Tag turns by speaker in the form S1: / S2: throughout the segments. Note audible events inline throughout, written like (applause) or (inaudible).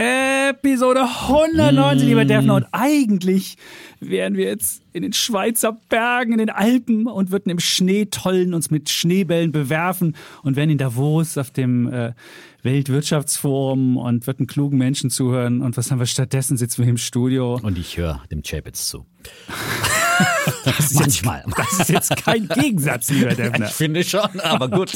S1: Episode 190, lieber Defner. Und eigentlich wären wir jetzt in den Schweizer Bergen, in den Alpen und würden im Schnee tollen, uns mit Schneebällen bewerfen und wären in Davos auf dem äh, Weltwirtschaftsforum und würden klugen Menschen zuhören. Und was haben wir stattdessen? Sitzen wir im Studio.
S2: Und ich höre dem Chapitz zu. (laughs) (laughs)
S1: Das Manchmal. Jetzt, das ist jetzt kein Gegensatz, lieber (laughs) Defner.
S2: Ich finde schon, aber gut.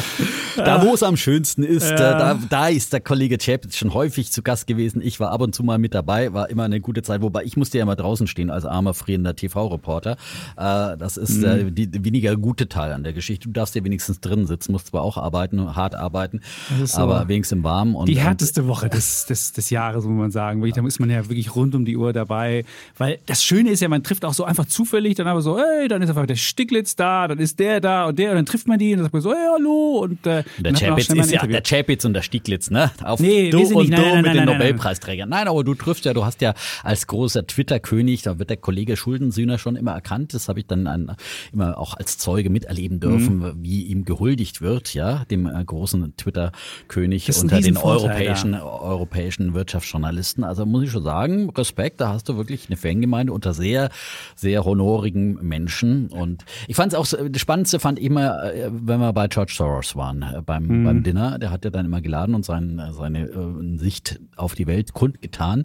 S2: (laughs) da, wo es am schönsten ist, ja. da, da ist der Kollege Chapitz schon häufig zu Gast gewesen. Ich war ab und zu mal mit dabei, war immer eine gute Zeit, wobei ich musste ja immer draußen stehen als armer, frierender TV-Reporter. Äh, das ist äh, mhm. die weniger gute Teil an der Geschichte. Du darfst ja wenigstens drin sitzen, musst zwar auch arbeiten, hart arbeiten, so aber wenigstens im Warmen. Und,
S1: die härteste Woche des, des, des Jahres, muss man sagen. Da ist man ja wirklich rund um die Uhr dabei. Weil das Schöne ist ja, man trifft auch so einfach zufällig, dann aber so, hey, dann ist einfach der Stiglitz da, dann ist der da und der und dann trifft man die und dann sagt man so, hey, hallo. Und, äh,
S2: der Chapitz ist ja der Chapitz und der Stiglitz, ne?
S1: Auf nee, du und
S2: nein, du nein, mit nein, den Nobelpreisträgern. Nein, aber du triffst ja, du hast ja als großer Twitter-König, da wird der Kollege Schuldensühner schon immer erkannt. Das habe ich dann an, immer auch als Zeuge miterleben dürfen, mhm. wie ihm gehuldigt wird, ja, dem äh, großen Twitter-König unter den europäischen, europäischen Wirtschaftsjournalisten. Also muss ich schon sagen, Respekt, da hast du wirklich eine Fangemeinde unter sehr, sehr honorigen Menschen. Und ich fand es auch, das Spannendste fand ich immer, äh, wenn wir bei George Soros waren, äh, beim, mhm. beim Dinner, der hat ja dann immer geladen und sein, seine äh, Sicht auf die Welt kundgetan.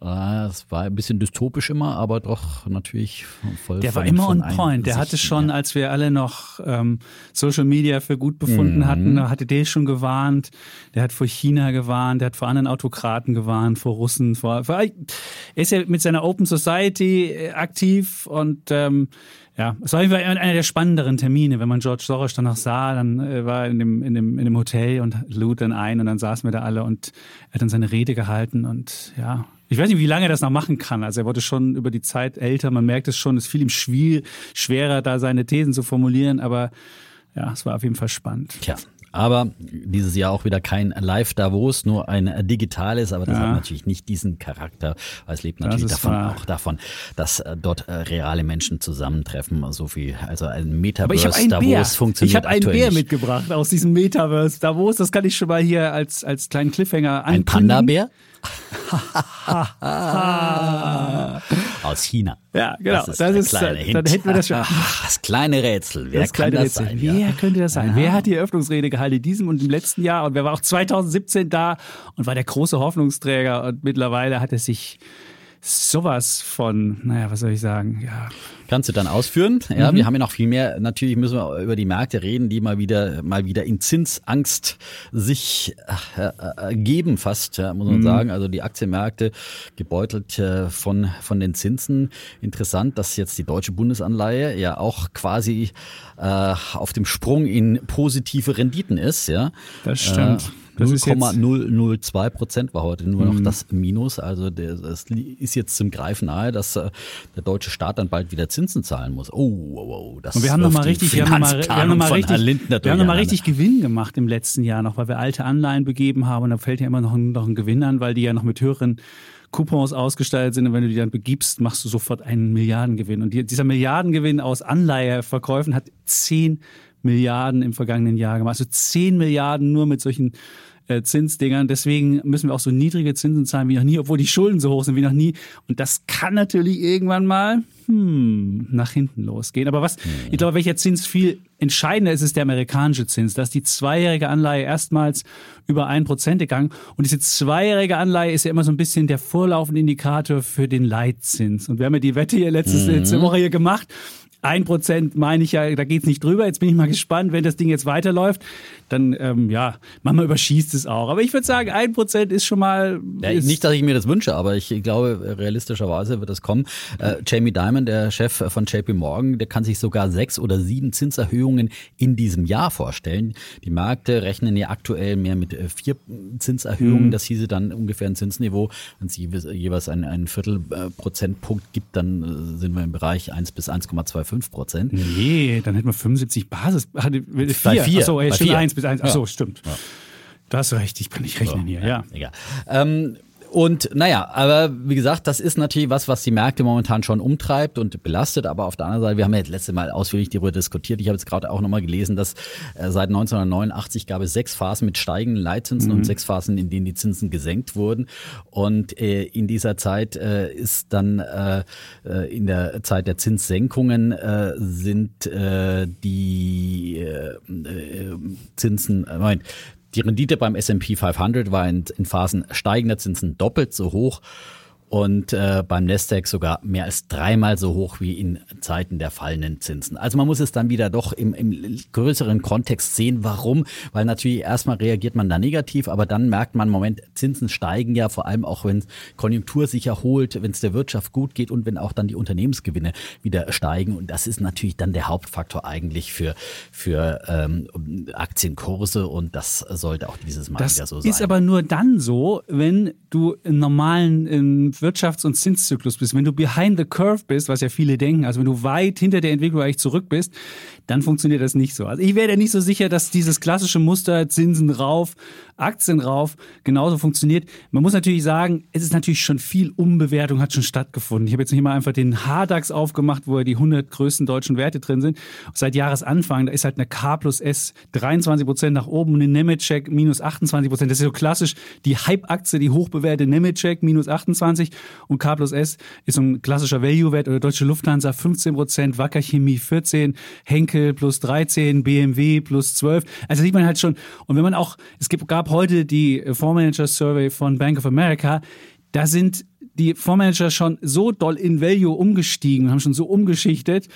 S2: Es war ein bisschen dystopisch immer, aber doch natürlich voll.
S1: Der war immer on point. Der hatte schon, als wir alle noch ähm, Social Media für gut befunden mhm. hatten, hatte der schon gewarnt. Der hat vor China gewarnt, der hat vor anderen Autokraten gewarnt, vor Russen, vor. vor er ist ja mit seiner Open Society äh, aktiv und ähm, ja, es war einer der spannenderen Termine, wenn man George Soros dann noch sah, dann äh, war er in dem, in, dem, in dem Hotel und lud dann ein und dann saßen wir da alle und er hat dann seine Rede gehalten und ja, ich weiß nicht, wie lange er das noch machen kann. Also er wurde schon über die Zeit älter. Man merkt es schon, es fiel ihm schwer, schwerer, da seine Thesen zu formulieren. Aber ja, es war auf jeden Fall spannend.
S2: Tja, aber dieses Jahr auch wieder kein Live-Davos, nur ein digitales, aber das ja. hat natürlich nicht diesen Charakter, weil es lebt natürlich davon, auch davon, dass äh, dort äh, reale Menschen zusammentreffen. So viel, also ein Metaverse-Davos funktioniert
S1: Ich habe einen Bär mitgebracht aus diesem Metaverse-Davos, das kann ich schon mal hier als, als kleinen Cliffhanger
S2: ankündigen. Ein Panda-Bär? (laughs) (laughs) Aus China.
S1: Ja, genau. Das ist, das ist dann hätten wir das schon.
S2: Ach, das kleine Rätsel. Wer das kann das Rätsel. sein?
S1: Wer ja. könnte das sein? Aha. Wer hat die Eröffnungsrede gehalten in diesem und im letzten Jahr? Und wer war auch 2017 da und war der große Hoffnungsträger? Und mittlerweile hat er sich sowas von, naja, was soll ich sagen, ja.
S2: Kannst du dann ausführen? Ja, mhm. wir haben ja noch viel mehr. Natürlich müssen wir über die Märkte reden, die mal wieder, mal wieder in Zinsangst sich äh, äh, geben, fast, ja, muss man mhm. sagen. Also die Aktienmärkte gebeutelt äh, von, von den Zinsen. Interessant, dass jetzt die deutsche Bundesanleihe ja auch quasi äh, auf dem Sprung in positive Renditen ist, ja.
S1: Das stimmt. Äh,
S2: 0,002 Prozent war heute nur noch mhm. das Minus. Also es ist jetzt zum Greifen nahe, dass äh, der deutsche Staat dann bald wieder Zinsen zahlen muss. Oh, oh, oh
S1: das Und wir haben nochmal richtig, wir haben nochmal, wir haben noch mal richtig, wir haben noch mal richtig Gewinn gemacht im letzten Jahr noch, weil wir alte Anleihen begeben haben. Und da fällt ja immer noch ein, noch ein Gewinn an, weil die ja noch mit höheren Coupons ausgestaltet sind und wenn du die dann begibst, machst du sofort einen Milliardengewinn. Und dieser Milliardengewinn aus Anleiheverkäufen hat 10 Milliarden im vergangenen Jahr gemacht. Also 10 Milliarden nur mit solchen äh, Zinsdingern. Deswegen müssen wir auch so niedrige Zinsen zahlen wie noch nie, obwohl die Schulden so hoch sind wie noch nie. Und das kann natürlich irgendwann mal hm, nach hinten losgehen. Aber was, mhm. ich glaube, welcher Zins viel entscheidender ist, ist der amerikanische Zins. Da ist die zweijährige Anleihe erstmals über ein Prozent gegangen. Und diese zweijährige Anleihe ist ja immer so ein bisschen der vorlaufende Indikator für den Leitzins. Und wir haben ja die Wette hier letztes, mhm. letzte Woche hier gemacht ein Prozent meine ich ja, da geht es nicht drüber. Jetzt bin ich mal gespannt, wenn das Ding jetzt weiterläuft, dann ähm, ja, manchmal überschießt es auch. Aber ich würde sagen, ein Prozent ist schon mal.
S2: Ja,
S1: ist
S2: nicht, dass ich mir das wünsche, aber ich glaube, realistischerweise wird das kommen. Äh, Jamie Dimon, der Chef von JP Morgan, der kann sich sogar sechs oder sieben Zinserhöhungen in diesem Jahr vorstellen. Die Märkte rechnen ja aktuell mehr mit äh, vier Zinserhöhungen. Mhm. Das hieße dann ungefähr ein Zinsniveau. Wenn es jeweils einen, einen Viertelprozentpunkt gibt, dann äh, sind wir im Bereich 1 bis 1,25 Prozent.
S1: Nee, dann hätten wir 75 Basis. Vier. Bei vier. Achso, ey, stimmt, 1 bis 1. Achso, ja. stimmt. Ja. Hast du recht, ich kann nicht rechnen so, hier. Ja, ja.
S2: Ähm, und naja, aber wie gesagt, das ist natürlich was, was die Märkte momentan schon umtreibt und belastet. Aber auf der anderen Seite, wir haben ja das letzte Mal ausführlich darüber diskutiert. Ich habe jetzt gerade auch nochmal gelesen, dass äh, seit 1989 gab es sechs Phasen mit steigenden Leitzinsen mhm. und sechs Phasen, in denen die Zinsen gesenkt wurden. Und äh, in dieser Zeit äh, ist dann äh, äh in der Zeit der Zinssenkungen sind die Zinsen, Moment, die Rendite beim S&P 500 war in, in Phasen steigender Zinsen doppelt so hoch und äh, beim Nasdaq sogar mehr als dreimal so hoch wie in Zeiten der fallenden Zinsen. Also man muss es dann wieder doch im, im größeren Kontext sehen. Warum? Weil natürlich erstmal reagiert man da negativ, aber dann merkt man, Moment, Zinsen steigen ja vor allem auch, wenn Konjunktur sich erholt, wenn es der Wirtschaft gut geht und wenn auch dann die Unternehmensgewinne wieder steigen. Und das ist natürlich dann der Hauptfaktor eigentlich für, für ähm, Aktienkurse und das sollte auch dieses Mal
S1: das
S2: wieder so sein.
S1: Das ist aber nur dann so, wenn du im normalen im Wirtschafts- und Zinszyklus bist, wenn du behind the curve bist, was ja viele denken, also wenn du weit hinter der Entwicklung eigentlich zurück bist, dann funktioniert das nicht so. Also ich wäre nicht so sicher, dass dieses klassische Muster Zinsen rauf, Aktien rauf genauso funktioniert. Man muss natürlich sagen, es ist natürlich schon viel Umbewertung hat schon stattgefunden. Ich habe jetzt nicht mal einfach den HDAX aufgemacht, wo ja die 100 größten deutschen Werte drin sind. Seit Jahresanfang, da ist halt eine K plus S 23 Prozent nach oben, eine Nemetschek minus 28 Prozent. Das ist so klassisch die Hype-Aktie, die hochbewährte Nemetschek minus 28 und K plus S ist so ein klassischer Value-Wert oder Deutsche Lufthansa 15 Prozent, Wacker Chemie 14, Henkel plus 13, BMW plus 12. Also sieht man halt schon. Und wenn man auch, es gab heute die Fondsmanager Survey von Bank of America, da sind die Fondsmanager schon so doll in Value umgestiegen, haben schon so umgeschichtet,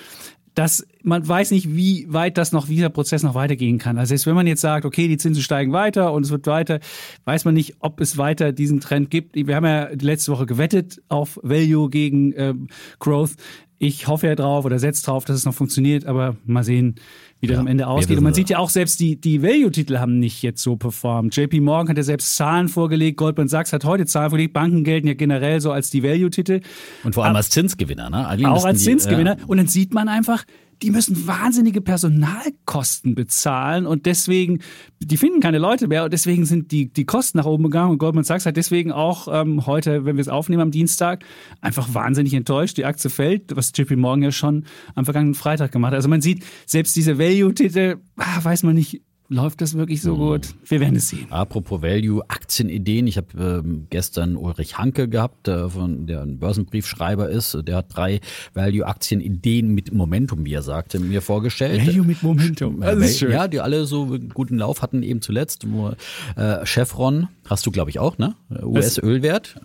S1: dass man weiß nicht, wie weit das noch, wie dieser Prozess noch weitergehen kann. Also wenn man jetzt sagt, okay, die Zinsen steigen weiter und es wird weiter, weiß man nicht, ob es weiter diesen Trend gibt. Wir haben ja letzte Woche gewettet auf Value gegen ähm, Growth. Ich hoffe ja drauf oder setze drauf, dass es noch funktioniert, aber mal sehen, wie das ja, am Ende ausgeht. Und man sieht ja auch selbst die, die Value-Titel haben nicht jetzt so performt. JP Morgan hat ja selbst Zahlen vorgelegt, Goldman Sachs hat heute Zahlen vorgelegt. Banken gelten ja generell so als die Value-Titel.
S2: Und vor allem als Zinsgewinner, ne?
S1: Eigentlich auch als Zinsgewinner. ja. Und dann sieht man einfach, die müssen wahnsinnige Personalkosten bezahlen und deswegen, die finden keine Leute mehr und deswegen sind die, die Kosten nach oben gegangen und Goldman Sachs hat deswegen auch ähm, heute, wenn wir es aufnehmen am Dienstag, einfach wahnsinnig enttäuscht. Die Aktie fällt, was JP Morgan ja schon am vergangenen Freitag gemacht hat. Also man sieht, selbst diese Value-Titel, ah, weiß man nicht, Läuft das wirklich so gut? Wir werden es sehen.
S2: Apropos Value, Aktienideen. Ich habe ähm, gestern Ulrich Hanke gehabt, äh, von, der ein Börsenbriefschreiber ist. Der hat drei Value-Aktienideen mit Momentum, wie er sagte, mir vorgestellt.
S1: Value mit Momentum.
S2: Das ist schön. Ja, die alle so guten Lauf hatten eben zuletzt. Äh, Chevron hast du, glaube ich, auch, ne? US-Ölwert.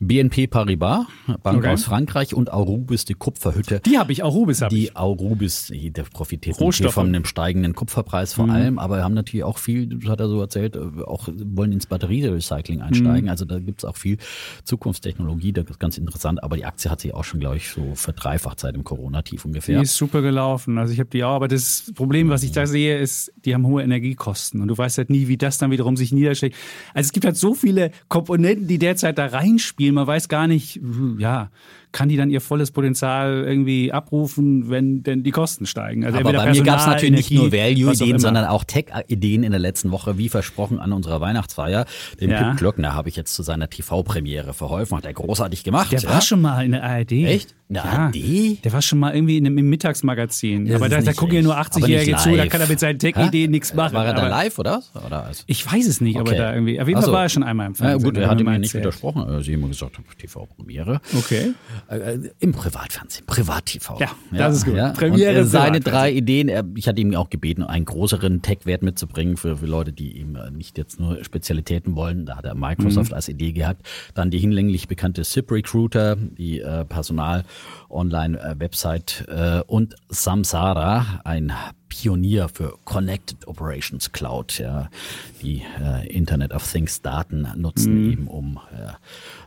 S2: BNP Paribas, Bank okay. aus Frankreich und Aurubis, die Kupferhütte.
S1: Die habe ich, Aurubis habe
S2: ich. Die Aurubis, der profitiert natürlich von einem steigenden Kupferpreis vor mhm. allem, aber haben natürlich auch viel, das hat er so erzählt, auch wollen ins Batterierecycling einsteigen. Mhm. Also da gibt es auch viel Zukunftstechnologie, das ist ganz interessant, aber die Aktie hat sich auch schon, glaube ich, so verdreifacht seit dem Corona-Tief ungefähr.
S1: Die ist super gelaufen. Also ich habe die auch, aber das Problem, was ich da sehe, ist, die haben hohe Energiekosten und du weißt halt nie, wie das dann wiederum sich niederschlägt. Also es gibt halt so viele Komponenten, die derzeit da reinspielen Spiel. Man weiß gar nicht, ja, kann die dann ihr volles Potenzial irgendwie abrufen, wenn denn die Kosten steigen.
S2: Also Aber bei mir gab es natürlich nicht nur Value-Ideen, sondern auch Tech-Ideen in der letzten Woche, wie versprochen an unserer Weihnachtsfeier. Den ja. Pip Glöckner habe ich jetzt zu seiner TV-Premiere verholfen, hat er großartig gemacht.
S1: Der
S2: ja.
S1: war schon mal in der ARD.
S2: Echt?
S1: In der ja. ARD? Der war schon mal irgendwie in einem, im Mittagsmagazin. Das Aber da, da gucken ja nur 80-Jährige zu, da kann er mit seinen Tech-Ideen nichts machen.
S2: War er da live, oder? oder?
S1: Ich weiß es nicht, okay. aber da irgendwie. Auf jeden Fall so. war er schon einmal im Fernsehen.
S2: Ja, gut, er hat mir nicht widersprochen. Also, sie haben gesagt, TV-Premiere.
S1: Okay.
S2: Äh, Im Privatfernsehen, Privat-TV.
S1: Ja, ja, das ist gut. Ja.
S2: Premiere und, äh, seine drei Ideen, er, ich hatte ihm auch gebeten, einen größeren Tech-Wert mitzubringen für, für Leute, die eben äh, nicht jetzt nur Spezialitäten wollen. Da hat er Microsoft mhm. als Idee gehabt. Dann die hinlänglich bekannte SIP Recruiter, die äh, Personal-Online-Website äh, und Samsara, ein Pionier für Connected Operations Cloud, ja, die äh, Internet of Things Daten nutzen, mhm. eben um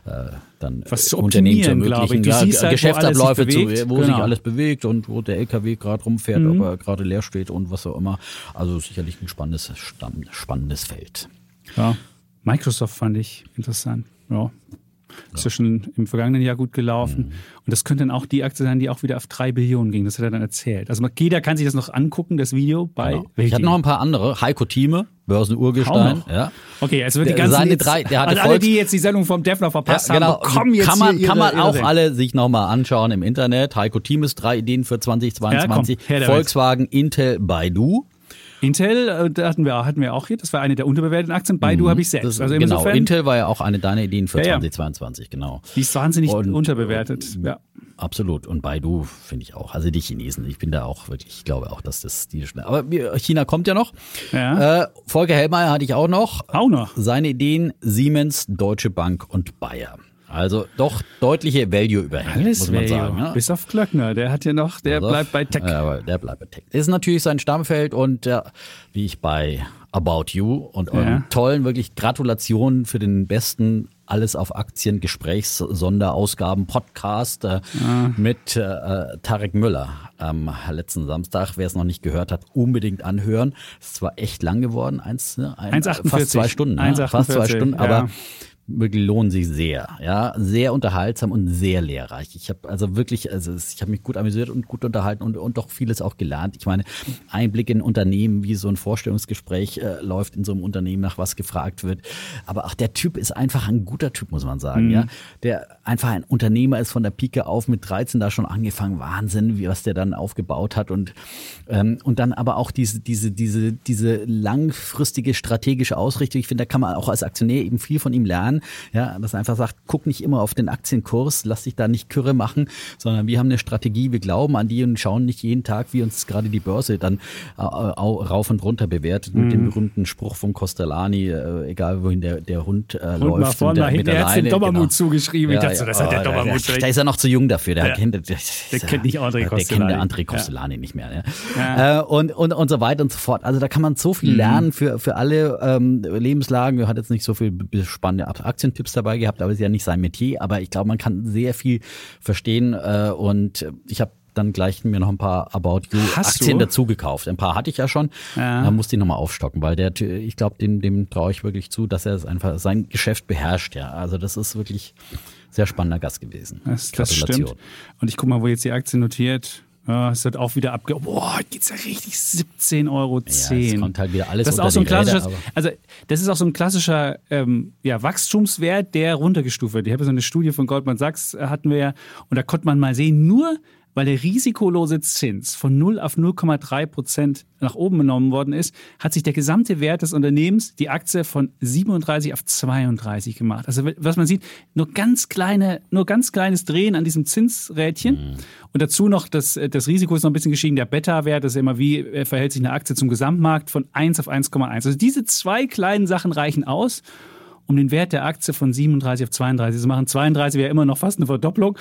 S2: äh, äh dann
S1: Was zu Unternehmen zu ermöglichen,
S2: ja, halt, Geschäftsabläufe, wo, zu, wo genau. sich alles bewegt und wo der LKW gerade rumfährt, mhm. ob er gerade leer steht und was auch immer. Also sicherlich ein spannendes, spannendes Feld.
S1: Ja, Microsoft fand ich interessant. Ja. Ist ja schon im vergangenen Jahr gut gelaufen. Mhm. Und das könnte dann auch die Aktie sein, die auch wieder auf drei Billionen ging. Das hat er dann erzählt. Also jeder kann sich das noch angucken, das Video bei
S2: genau. Ich hatte noch ein paar andere. Heiko Thieme, Börsenurgestein. Ja.
S1: Okay, also wird die ganzen
S2: Seine drei, der hatte
S1: also alle, die jetzt die Sendung vom Defner verpasst ja, genau, haben, bekommen jetzt
S2: kann man,
S1: ihre,
S2: kann man auch ihre alle sich nochmal anschauen im Internet. Heiko Thiemes, drei Ideen für 2022. Ja, Volkswagen, Intel, Baidu.
S1: Intel äh, da hatten wir, hatten wir auch hier, das war eine der unterbewerteten Aktien. Baidu mhm, habe ich selbst.
S2: also genau, insofern, Intel war ja auch eine deiner Ideen für ja, 2022, genau.
S1: Die ist wahnsinnig und, unterbewertet. Ja.
S2: Absolut. Und Baidu finde ich auch. Also die Chinesen, ich bin da auch wirklich, ich glaube auch, dass das die schnell. Aber China kommt ja noch. Ja. Äh, Volker Hellmeier hatte ich auch noch.
S1: Auch noch.
S2: Seine Ideen Siemens, Deutsche Bank und Bayer. Also doch deutliche Value-Überhänge, muss man Value. sagen. Ja?
S1: Bis auf Klöckner, der hat ja noch, der also, bleibt bei Tech.
S2: Ja, aber der bleibt bei Tech. Ist natürlich sein Stammfeld und ja, wie ich bei About You und eurem tollen, wirklich Gratulationen für den besten alles auf Aktien Gesprächs Sonderausgaben Podcast äh, ja. mit äh, Tarek Müller am letzten Samstag. Wer es noch nicht gehört hat, unbedingt anhören. Es ist zwar echt lang geworden, eins, ne,
S1: ein,
S2: fast zwei Stunden,
S1: ne? fast zwei Stunden,
S2: aber wirklich lohnen sich sehr. Ja, sehr unterhaltsam und sehr lehrreich. Ich habe also wirklich, also ich habe mich gut amüsiert und gut unterhalten und, und doch vieles auch gelernt. Ich meine, Einblick in Unternehmen, wie so ein Vorstellungsgespräch äh, läuft in so einem Unternehmen, nach was gefragt wird. Aber auch der Typ ist einfach ein guter Typ, muss man sagen. Mhm. Ja, der einfach ein Unternehmer ist von der Pike auf mit 13 da schon angefangen. Wahnsinn, wie was der dann aufgebaut hat und ähm, und dann aber auch diese diese diese diese langfristige strategische Ausrichtung. Ich finde, da kann man auch als Aktionär eben viel von ihm lernen ja, dass er einfach sagt, guck nicht immer auf den Aktienkurs, lass dich da nicht kürre machen, sondern wir haben eine Strategie, wir glauben an die und schauen nicht jeden Tag, wie uns gerade die Börse dann äh, rauf und runter bewertet mhm. mit dem mhm. berühmten Spruch von Costellani, äh, egal wohin der, der Hund äh, Hund läuft.
S1: Vorne, mit der, er hat den Dommermut genau. zugeschrieben.
S2: Ja, ich dachte, das hat der Dommermut. Da, da ist er noch zu jung dafür. Der, ja. kennt, der,
S1: der kennt nicht André Costellani. Der kennt
S2: der André Costellani ja. nicht mehr. Ja. Äh, und, und, und so weiter und so fort. Also da kann man so viel mhm. lernen für, für alle ähm, Lebenslagen. Wir hatten jetzt nicht so viel spannende Aktientipps dabei gehabt, aber ist ja nicht sein Metier. Aber ich glaube, man kann sehr viel verstehen äh, und ich habe dann gleich mir noch ein paar About You Hast Aktien du? dazu gekauft. Ein paar hatte ich ja schon. Ja. Da musste ich nochmal aufstocken, weil der, ich glaube, dem, dem traue ich wirklich zu, dass er es einfach sein Geschäft beherrscht. Ja, also das ist wirklich sehr spannender Gast gewesen.
S1: Das, das stimmt. Und ich gucke mal, wo jetzt die Aktie notiert. Ja, es wird auch wieder abge... Boah, geht's ja richtig 17,10 Euro. Ja,
S2: kommt halt wieder alles
S1: Das ist auch so ein klassisches... Räder, also das ist auch so ein klassischer ähm, ja, Wachstumswert, der runtergestuft wird. Ich habe so eine Studie von Goldman Sachs äh, hatten wir ja und da konnte man mal sehen, nur weil der risikolose Zins von 0 auf 0,3 Prozent nach oben genommen worden ist, hat sich der gesamte Wert des Unternehmens, die Aktie, von 37 auf 32 gemacht. Also was man sieht, nur ganz kleine, nur ganz kleines Drehen an diesem Zinsrädchen. Mhm. Und dazu noch, das, das Risiko ist noch ein bisschen gestiegen. Der Beta-Wert ist immer, wie äh, verhält sich eine Aktie zum Gesamtmarkt von 1 auf 1,1. Also diese zwei kleinen Sachen reichen aus um den Wert der Aktie von 37 auf 32 zu machen. 32 wäre immer noch fast eine Verdopplung.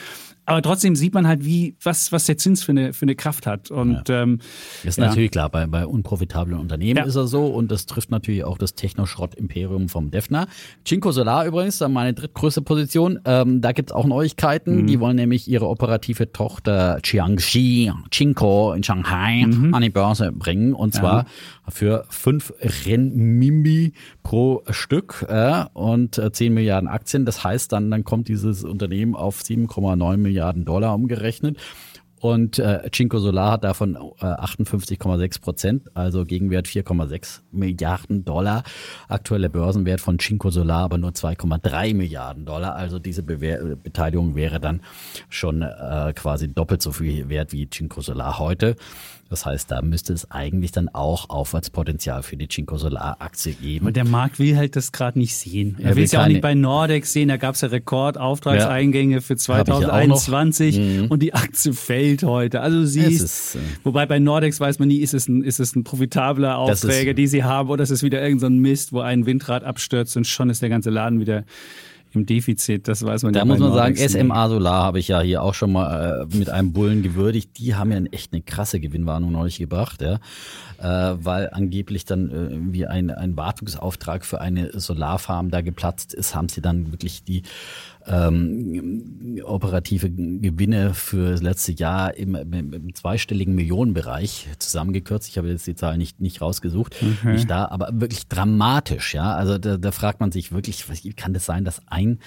S1: Aber trotzdem sieht man halt, wie, was, was der Zins für eine, für eine Kraft hat. Und, ja. ähm,
S2: ist ja. natürlich klar, bei, bei unprofitablen Unternehmen ja. ist er so und das trifft natürlich auch das Technoschrott-Imperium vom Defner. Cinco Solar übrigens, meine drittgrößte Position. Ähm, da gibt's auch Neuigkeiten. Mhm. Die wollen nämlich ihre operative Tochter Jiangxi, Cinco in Shanghai mhm. an die Börse bringen. Und zwar für fünf Renminbi pro Stück äh, und äh, 10 Milliarden Aktien. Das heißt dann, dann kommt dieses Unternehmen auf 7,9 Milliarden Dollar umgerechnet. Und äh, Cinco Solar hat davon äh, 58,6 Prozent, also Gegenwert 4,6 Milliarden Dollar. Aktueller Börsenwert von Cinco Solar aber nur 2,3 Milliarden Dollar. Also diese Bewehr Beteiligung wäre dann schon äh, quasi doppelt so viel wert wie Cinco Solar heute. Das heißt, da müsste es eigentlich dann auch Aufwärtspotenzial für die Cinco Solar Aktie geben.
S1: Und der Markt will halt das gerade nicht sehen. Er, er will es ja auch nicht bei Nordex sehen. Da gab es ja Rekordauftragseingänge ja, für 2021 mhm. und die Aktie fällt heute. Also sie ist, ist äh, wobei bei Nordex weiß man nie, ist es ein, ist es ein profitabler Aufträger, die sie haben, oder ist es wieder irgendein so Mist, wo ein Windrad abstürzt und schon ist der ganze Laden wieder im Defizit, das weiß man
S2: Da muss man sagen, SMA Solar habe ich ja hier auch schon mal äh, mit einem Bullen gewürdigt. Die haben ja echt eine krasse Gewinnwarnung neulich gebracht, ja. Äh, weil angeblich dann äh, wie ein, ein Wartungsauftrag für eine Solarfarm da geplatzt ist, haben sie dann wirklich die ähm, operative Gewinne für das letzte Jahr im, im, im, zweistelligen Millionenbereich zusammengekürzt. Ich habe jetzt die Zahl nicht, nicht rausgesucht, okay. nicht da, aber wirklich dramatisch, ja. Also da, da fragt man sich wirklich, wie kann das sein, dass ein,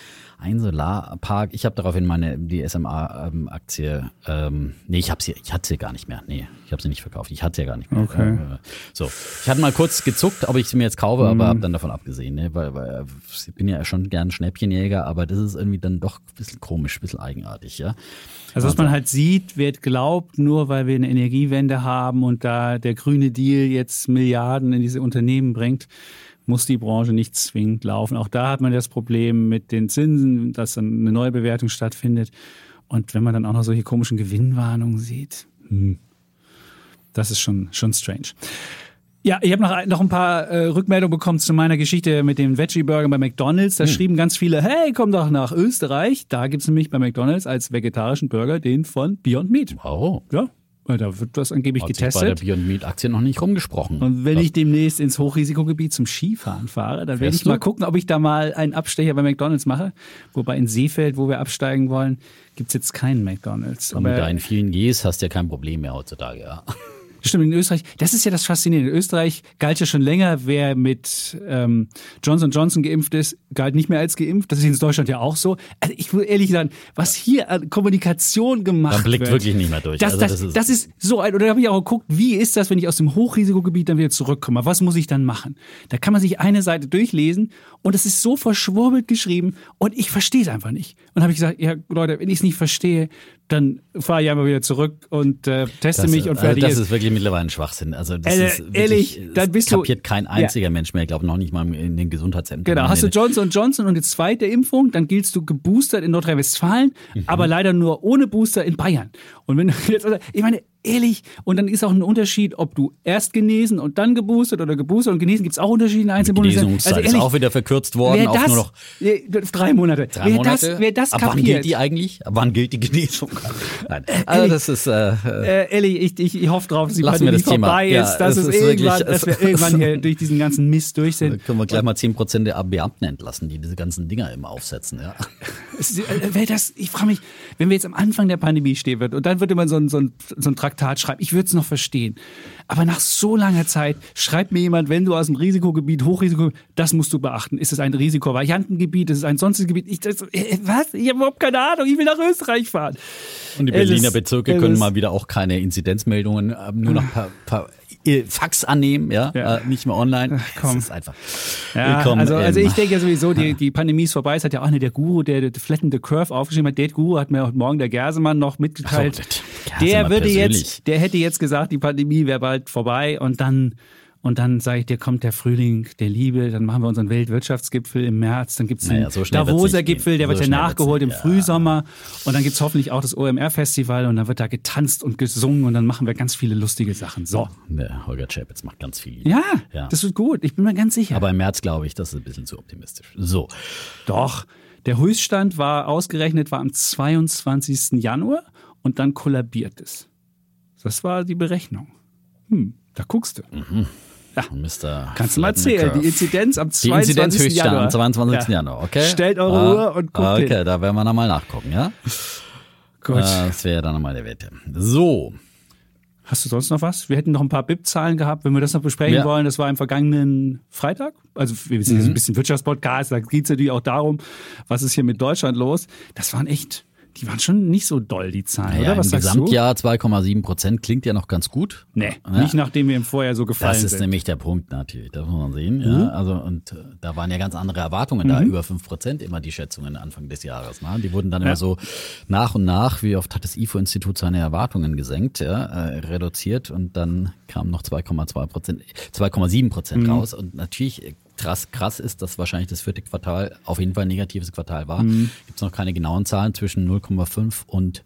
S2: ein Solarpark, ich habe daraufhin meine, die SMA-Aktie, ähm, nee, ich habe sie, ich hatte sie gar nicht mehr. Nee, ich habe sie nicht verkauft. Ich hatte sie ja gar nicht mehr.
S1: Okay. Äh,
S2: so, ich hatte mal kurz gezuckt, ob ich sie mir jetzt kaufe, aber mhm. habe dann davon abgesehen, ne? weil, weil ich bin ja schon gern Schnäppchenjäger, aber das ist irgendwie dann doch ein bisschen komisch, ein bisschen eigenartig, ja.
S1: Also was man halt sieht, wird glaubt, nur weil wir eine Energiewende haben und da der grüne Deal jetzt Milliarden in diese Unternehmen bringt, muss die Branche nicht zwingend laufen. Auch da hat man das Problem mit den Zinsen, dass dann eine neue Bewertung stattfindet. Und wenn man dann auch noch solche komischen Gewinnwarnungen sieht, hm, das ist schon, schon strange. Ja, ich habe noch, noch ein paar äh, Rückmeldungen bekommen zu meiner Geschichte mit dem Veggie-Burger bei McDonalds. Da hm. schrieben ganz viele, hey, komm doch nach Österreich. Da gibt's nämlich bei McDonalds als vegetarischen Burger den von Beyond Meat.
S2: Wow.
S1: Ja, da wird das angeblich
S2: Hat
S1: getestet.
S2: Sich bei der Beyond Meat Aktie noch nicht rumgesprochen.
S1: Und wenn das ich demnächst ins Hochrisikogebiet zum Skifahren fahre, dann werde ich mal gucken, ob ich da mal einen Abstecher bei McDonalds mache. Wobei in Seefeld, wo wir absteigen wollen, gibt's jetzt keinen McDonalds.
S2: Und mit deinen vielen Gs hast du ja kein Problem mehr heutzutage, ja.
S1: Stimmt, in Österreich, das ist ja das Faszinierende. In Österreich galt ja schon länger, wer mit ähm, Johnson Johnson geimpft ist, galt nicht mehr als geimpft. Das ist in Deutschland ja auch so. Also ich muss ehrlich sagen, was hier an Kommunikation gemacht wird.
S2: Man blickt
S1: wird,
S2: wirklich nicht mehr durch.
S1: Das, also das, das, ist, das ist so ein, oder da habe ich auch geguckt, wie ist das, wenn ich aus dem Hochrisikogebiet dann wieder zurückkomme? Was muss ich dann machen? Da kann man sich eine Seite durchlesen und es ist so verschwurbelt geschrieben und ich verstehe es einfach nicht. Und habe ich gesagt, ja Leute, wenn ich es nicht verstehe, dann fahre ich einfach wieder zurück und äh, teste
S2: das,
S1: mich und
S2: also
S1: fertig.
S2: das ist wirklich mittlerweile ein Schwachsinn. Also das
S1: äh,
S2: ist wirklich,
S1: ehrlich, dann bist
S2: kapiert
S1: du,
S2: kein einziger ja. Mensch mehr, ich glaube noch nicht mal in den Gesundheitsämtern.
S1: Genau, hast du Johnson Johnson und die zweite Impfung, dann giltst du geboostert in Nordrhein-Westfalen, mhm. aber leider nur ohne Booster in Bayern. Und wenn du (laughs) jetzt, ich meine, ehrlich. Und dann ist auch ein Unterschied, ob du erst genesen und dann geboostert oder geboostert und genesen gibt es auch Unterschiede in einzelnen
S2: Bundesländern. Also ehrlich, ist auch wieder verkürzt worden auf nur noch
S1: drei Monate.
S2: Drei wer Monate. Das, wer das Ab kapiert, wann gilt die eigentlich? Ab wann gilt die Genesung? Nein. Also das ist äh,
S1: äh, ehrlich, ich, ich, ich hoffe drauf, dass die
S2: Pandemie
S1: das
S2: vorbei
S1: Thema. ist, dass, ja, es ist irgendwann, wirklich, dass wir irgendwann hier durch diesen ganzen Mist durch sind. Da
S2: können wir gleich mal zehn Prozent der Beamten entlassen, die diese ganzen Dinger immer aufsetzen. Ja.
S1: Wer das, ich frage mich, wenn wir jetzt am Anfang der Pandemie stehen wird und dann wird immer so ein, so ein, so ein Traktat schreiben, ich würde es noch verstehen. Aber nach so langer Zeit schreibt mir jemand, wenn du aus dem Risikogebiet, Hochrisiko, das musst du beachten. Ist es ein Risikovariantengebiet? Ist es ein sonstiges Gebiet? Ich, das, äh, was? Ich habe überhaupt keine Ahnung. Ich will nach Österreich fahren.
S2: Und die Berliner Bezirke können mal wieder auch keine Inzidenzmeldungen, äh, nur noch per, per Fax annehmen, ja, ja. Äh, nicht mehr online.
S1: Ach, komm.
S2: Das ist einfach.
S1: Ja, also, also ich denke ja sowieso, die, die Pandemie ist vorbei. Es hat ja auch nicht der Guru, der, der Flatten the Curve aufgeschrieben hat. Der Guru hat mir heute Morgen der Gersemann noch mitgeteilt. So, der würde persönlich. jetzt, der hätte jetzt gesagt, die Pandemie wäre bald vorbei und dann und dann sage ich dir, kommt der Frühling der Liebe, dann machen wir unseren Weltwirtschaftsgipfel im März, dann gibt's den naja, so Davoser Gipfel, der so wird ja nachgeholt im ja. Frühsommer und dann gibt's hoffentlich auch das OMR-Festival und dann wird da getanzt und gesungen und dann machen wir ganz viele lustige Sachen. So.
S2: Der Holger Chapitz macht ganz viel.
S1: Ja, ja, das ist gut, ich bin mir ganz sicher.
S2: Aber im März glaube ich, das ist ein bisschen zu optimistisch. So.
S1: Doch. Der Höchststand war ausgerechnet war am 22. Januar und dann kollabiert es. Das war die Berechnung. Hm, da guckst du.
S2: Mhm.
S1: Ja. Mr. Kannst du mal erzählen, die Inzidenz am 22. Die Inzidenz Januar.
S2: am 22. Ja. Januar, okay.
S1: Stellt eure ah, Uhr und guckt
S2: Okay,
S1: hin.
S2: da werden wir nochmal nachgucken, ja? Gut. Äh, das wäre dann nochmal der Wette. So.
S1: Hast du sonst noch was? Wir hätten noch ein paar BIP-Zahlen gehabt, wenn wir das noch besprechen ja. wollen. Das war im vergangenen Freitag. Also wir sind mhm. ein bisschen Wirtschaftspodcast, da geht es natürlich auch darum, was ist hier mit Deutschland los. Das waren echt die waren schon nicht so doll, die Zahlen,
S2: naja,
S1: oder?
S2: Was Im Gesamtjahr 2,7 Prozent klingt ja noch ganz gut.
S1: Nee, ja. nicht nachdem wir im Vorjahr so gefallen sind.
S2: Das ist
S1: sind.
S2: nämlich der Punkt natürlich, das muss man sehen. Mhm. Ja, also, und äh, da waren ja ganz andere Erwartungen mhm. da, über 5 Prozent immer die Schätzungen Anfang des Jahres. Ne? Die wurden dann ja. immer so nach und nach, wie oft hat das IFO-Institut seine Erwartungen gesenkt, ja, äh, reduziert und dann kam noch 2,2 Prozent, 2,7 Prozent mhm. raus. Und natürlich krass, krass ist, dass wahrscheinlich das vierte Quartal auf jeden Fall ein negatives Quartal war. Mhm. Gibt es noch keine genauen Zahlen zwischen 0,5 und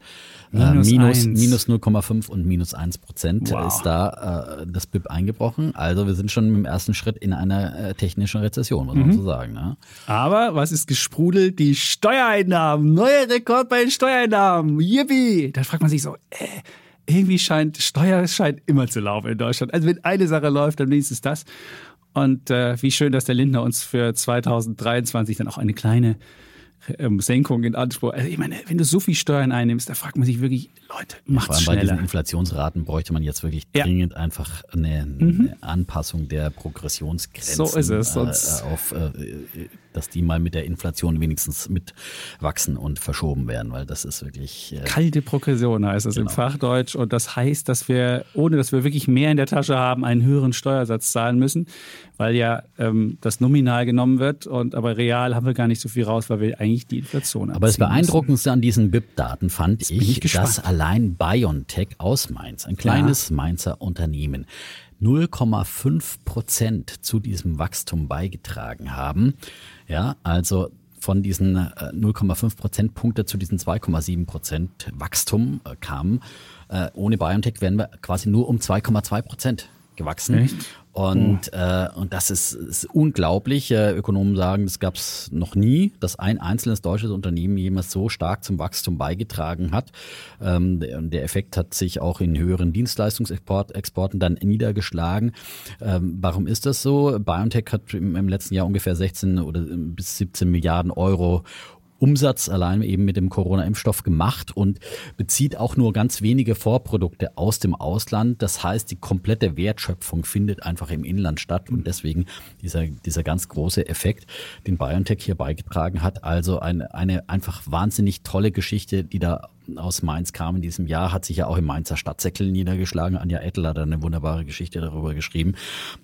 S2: äh, minus, minus 0,5 und minus 1 Prozent wow. ist da äh, das BIP eingebrochen. Also wir sind schon im ersten Schritt in einer äh, technischen Rezession, muss man mhm. so sagen. Ne?
S1: Aber was ist gesprudelt? Die Steuereinnahmen. Neuer Rekord bei den Steuereinnahmen. Yippie! Da fragt man sich so, äh, irgendwie scheint Steuer scheint immer zu laufen in Deutschland. Also wenn eine Sache läuft, dann ist es das. Und äh, wie schön, dass der Lindner uns für 2023 dann auch eine kleine ähm, Senkung in Anspruch. Also ich meine, wenn du so viel Steuern einnimmst, da fragt man sich wirklich, Leute, macht's ja, schneller. Bei diesen
S2: Inflationsraten bräuchte man jetzt wirklich ja. dringend einfach eine, mhm. eine, Anpassung der Progressionsgrenzen.
S1: So ist es. Sonst
S2: äh, auf, äh, dass die mal mit der Inflation wenigstens mitwachsen und verschoben werden, weil das ist wirklich
S1: äh, kalte Progression heißt es genau. im Fachdeutsch und das heißt, dass wir ohne dass wir wirklich mehr in der Tasche haben, einen höheren Steuersatz zahlen müssen, weil ja ähm, das nominal genommen wird und aber real haben wir gar nicht so viel raus, weil wir eigentlich die Inflation
S2: Aber das Beeindruckendste an diesen BIP-Daten fand Jetzt ich, dass allein BioNTech aus Mainz, ein kleines ja. Mainzer Unternehmen, 0,5 Prozent zu diesem Wachstum beigetragen haben. Ja, also von diesen 0,5 äh, Prozentpunkte zu diesen 2,7 Prozent Wachstum äh, kamen. Äh, ohne BioNTech wären wir quasi nur um 2,2 Prozent gewachsen. Echt? Und, oh. äh, und das ist, ist unglaublich. Äh, Ökonomen sagen, das gab es noch nie, dass ein einzelnes deutsches Unternehmen jemals so stark zum Wachstum beigetragen hat. Ähm, der, der Effekt hat sich auch in höheren Dienstleistungsexporten dann niedergeschlagen. Ähm, warum ist das so? BioNTech hat im, im letzten Jahr ungefähr 16 oder bis 17 Milliarden Euro Umsatz allein eben mit dem Corona-Impfstoff gemacht und bezieht auch nur ganz wenige Vorprodukte aus dem Ausland. Das heißt, die komplette Wertschöpfung findet einfach im Inland statt und deswegen dieser, dieser ganz große Effekt, den BioNTech hier beigetragen hat. Also eine, eine einfach wahnsinnig tolle Geschichte, die da aus Mainz kam in diesem Jahr, hat sich ja auch im Mainzer Stadtsäckel niedergeschlagen. Anja Ettel hat eine wunderbare Geschichte darüber geschrieben,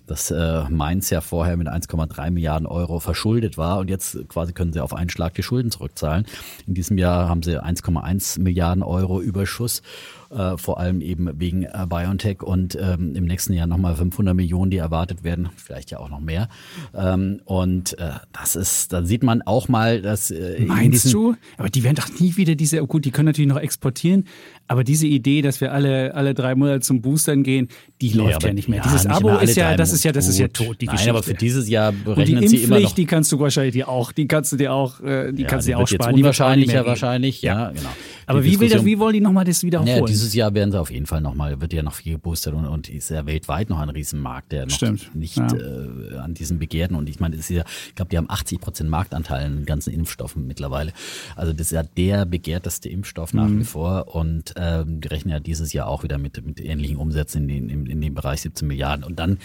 S2: dass äh, Mainz ja vorher mit 1,3 Milliarden Euro verschuldet war und jetzt quasi können sie auf einen Schlag die Schulden zurückzahlen. In diesem Jahr haben sie 1,1 Milliarden Euro Überschuss äh, vor allem eben wegen äh, BioNTech und ähm, im nächsten Jahr nochmal 500 Millionen, die erwartet werden, vielleicht ja auch noch mehr. Ähm, und äh, das ist, da sieht man auch mal, dass
S1: äh, Meinst du? Aber die werden doch nie wieder diese, oh gut, die können natürlich noch exportieren, aber diese Idee, dass wir alle, alle drei Monate zum Boostern gehen, die nee, läuft ja nicht mehr. Ja, dieses nicht Abo ist ja, das ist ja, das ist ja tot,
S2: die Nein, Geschichte. aber für dieses Jahr
S1: berechnen und die sie immer noch. die kannst du wahrscheinlich dir auch, die kannst du dir auch, die ja, kannst du dir auch sparen.
S2: Unwahrscheinlicher wahrscheinlich, ja,
S1: genau. Aber wie, will das, wie wollen die nochmal das wiederholen? Naja,
S2: dieses Jahr werden sie auf jeden Fall nochmal, wird ja noch viel geboostert und, und ist ja weltweit noch ein Riesenmarkt, der noch
S1: Stimmt.
S2: nicht ja. äh, an diesen Begehrten und ich meine, ist ja, ich glaube, die haben 80 Prozent Marktanteil in den ganzen Impfstoffen mittlerweile. Also das ist ja der begehrteste Impfstoff nach mhm. wie vor und ähm, die rechnen ja dieses Jahr auch wieder mit, mit ähnlichen Umsätzen in, in, in dem Bereich 17 Milliarden und dann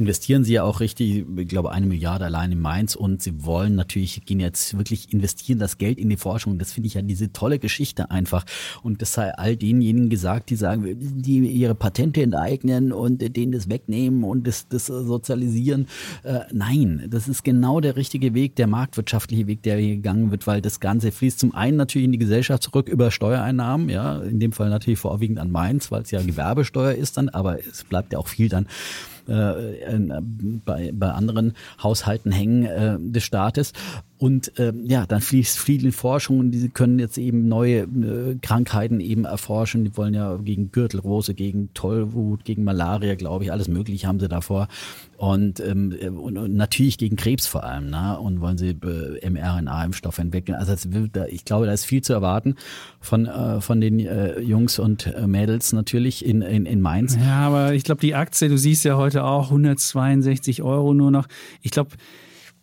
S2: investieren sie ja auch richtig, ich glaube, eine Milliarde allein in Mainz und sie wollen natürlich, gehen jetzt wirklich investieren das Geld in die Forschung. Das finde ich ja diese tolle Geschichte einfach. Und das sei all denjenigen gesagt, die sagen, die ihre Patente enteignen und denen das wegnehmen und das, das sozialisieren. Äh, nein, das ist genau der richtige Weg, der marktwirtschaftliche Weg, der hier gegangen wird, weil das Ganze fließt zum einen natürlich in die Gesellschaft zurück über Steuereinnahmen, ja, in dem Fall natürlich vorwiegend an Mainz, weil es ja Gewerbesteuer ist dann, aber es bleibt ja auch viel dann äh, bei, bei anderen Haushalten hängen äh, des Staates. Und äh, ja, dann fließt viel Forschung und die können jetzt eben neue äh, Krankheiten eben erforschen. Die wollen ja gegen Gürtelrose, gegen Tollwut, gegen Malaria, glaube ich, alles Mögliche haben sie davor. Und, ähm, und, und natürlich gegen Krebs vor allem. Ne? Und wollen sie äh, mRNA-Impfstoffe entwickeln. Also wird, ich glaube, da ist viel zu erwarten von, äh, von den äh, Jungs und äh, Mädels natürlich in, in, in Mainz.
S1: Ja, aber ich glaube, die Aktie, du siehst ja heute auch 162 Euro nur noch. Ich glaube,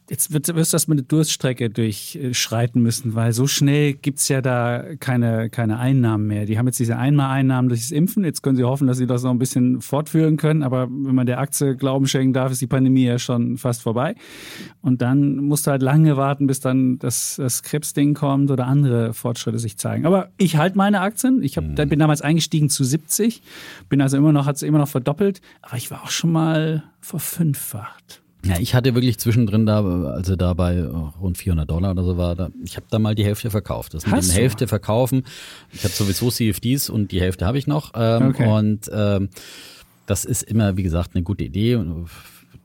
S1: jetzt wird, wirst du das mit einer Durststrecke durchschreiten müssen, weil so schnell gibt's ja da keine, keine Einnahmen mehr. Die haben jetzt diese Einmaleinnahmen durchs Impfen. Jetzt können sie hoffen, dass sie das noch ein bisschen fortführen können. Aber wenn man der Aktie Glauben schenken darf, ist die Pandemie ja schon fast vorbei. Und dann musst du halt lange warten, bis dann das, das Krebsding kommt oder andere Fortschritte sich zeigen. Aber ich halte meine Aktien. Ich hab, mhm. bin damals eingestiegen zu 70, bin also immer noch, hat es immer noch verdoppelt. Aber ich war auch schon mal verfünffacht.
S2: Ja, ich hatte wirklich zwischendrin da, also da bei rund 400 Dollar oder so war, da, ich habe da mal die Hälfte verkauft. Das mit Hast dem du? Hälfte verkaufen. Ich habe sowieso CFDs und die Hälfte habe ich noch. Ähm, okay. Und ähm, das ist immer, wie gesagt, eine gute Idee.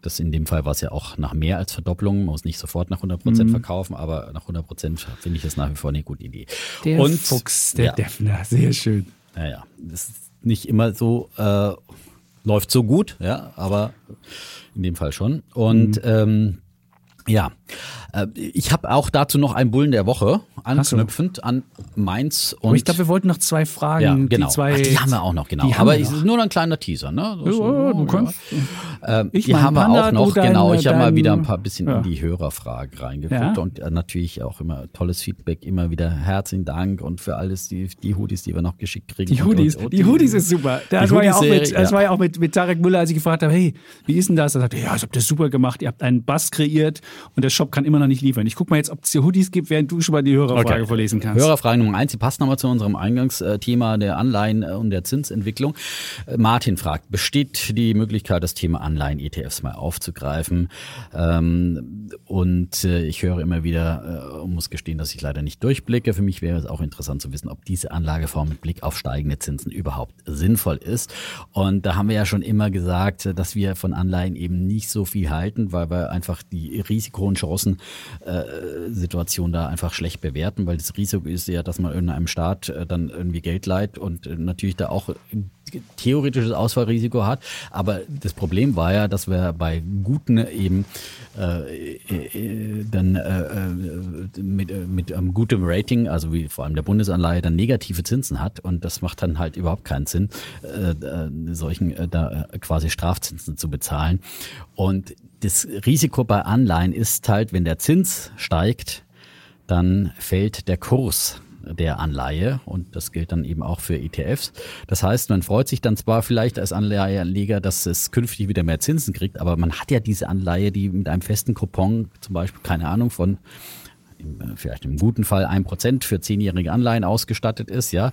S2: Das in dem Fall war es ja auch nach mehr als Verdopplung. Man muss nicht sofort nach 100 Prozent mhm. verkaufen, aber nach 100 Prozent finde ich das nach wie vor eine gute Idee.
S1: Der und, Fuchs, der ja, Defner, sehr schön.
S2: Naja, das ist nicht immer so, äh, läuft so gut, ja, aber in dem Fall schon. Und mhm. ähm, ja, äh, ich habe auch dazu noch einen Bullen der Woche, anknüpfend an Mainz und. Aber
S1: ich glaube, wir wollten noch zwei Fragen.
S2: Ja, genau. Die, zwei, Ach, die haben wir auch noch, genau. Aber es ist nur ein kleiner Teaser, ne?
S1: Das, ja, du kannst.
S2: Ja. Äh, die haben wir auch noch, genau. Ich habe mal wieder ein paar bisschen ja. in die Hörerfragen reingeguckt und äh, natürlich auch immer tolles Feedback, immer wieder herzlichen Dank und für alles, die, die Hoodies, die wir noch geschickt kriegen.
S1: Die Hoodies, und, und, die Hoodies ist super. Das war ja auch mit, das war ja auch mit, mit Tarek Müller, als ich gefragt habe, hey, wie ist denn das? Er sagte, ja, das habt ihr super gemacht. Ihr habt einen Bass kreiert und der Shop kann immer noch nicht liefern. Ich gucke mal jetzt, ob es hier Hoodies gibt, während du schon mal die Hörerfrage okay. vorlesen kannst.
S2: Hörerfrage Nummer eins, die passt nochmal zu unserem Eingangsthema der Anleihen und der Zinsentwicklung. Äh, Martin fragt, besteht die Möglichkeit, das Thema Anleihen-ETFs mal aufzugreifen? Ähm, und äh, ich höre immer wieder äh, und muss gestehen, dass ich leider nicht durchblicke. Für mich wäre es auch interessant zu wissen, ob diese Anlageform mit Blick auf steigende Zinsen überhaupt sinnvoll ist. Und da haben wir ja schon immer gesagt, dass wir von Anleihen eben nicht so viel halten, weil wir einfach die Risiko- und Chancensituation da einfach schlecht bewerten, weil das Risiko ist ja, dass man in einem Staat äh, dann irgendwie Geld leiht und äh, natürlich da auch theoretisches Ausfallrisiko hat. Aber das Problem war ja, dass wir bei guten eben äh, äh, dann äh, äh mit, äh, mit einem guten Rating, also wie vor allem der Bundesanleihe, dann negative Zinsen hat. Und das macht dann halt überhaupt keinen Sinn, äh, solchen äh, da quasi Strafzinsen zu bezahlen. Und das Risiko bei Anleihen ist halt, wenn der Zins steigt, dann fällt der Kurs der Anleihe und das gilt dann eben auch für ETFs. Das heißt, man freut sich dann zwar vielleicht als Anleiheanleger, dass es künftig wieder mehr Zinsen kriegt, aber man hat ja diese Anleihe, die mit einem festen Coupon, zum Beispiel, keine Ahnung, von vielleicht im guten Fall ein Prozent für zehnjährige Anleihen ausgestattet ist, ja.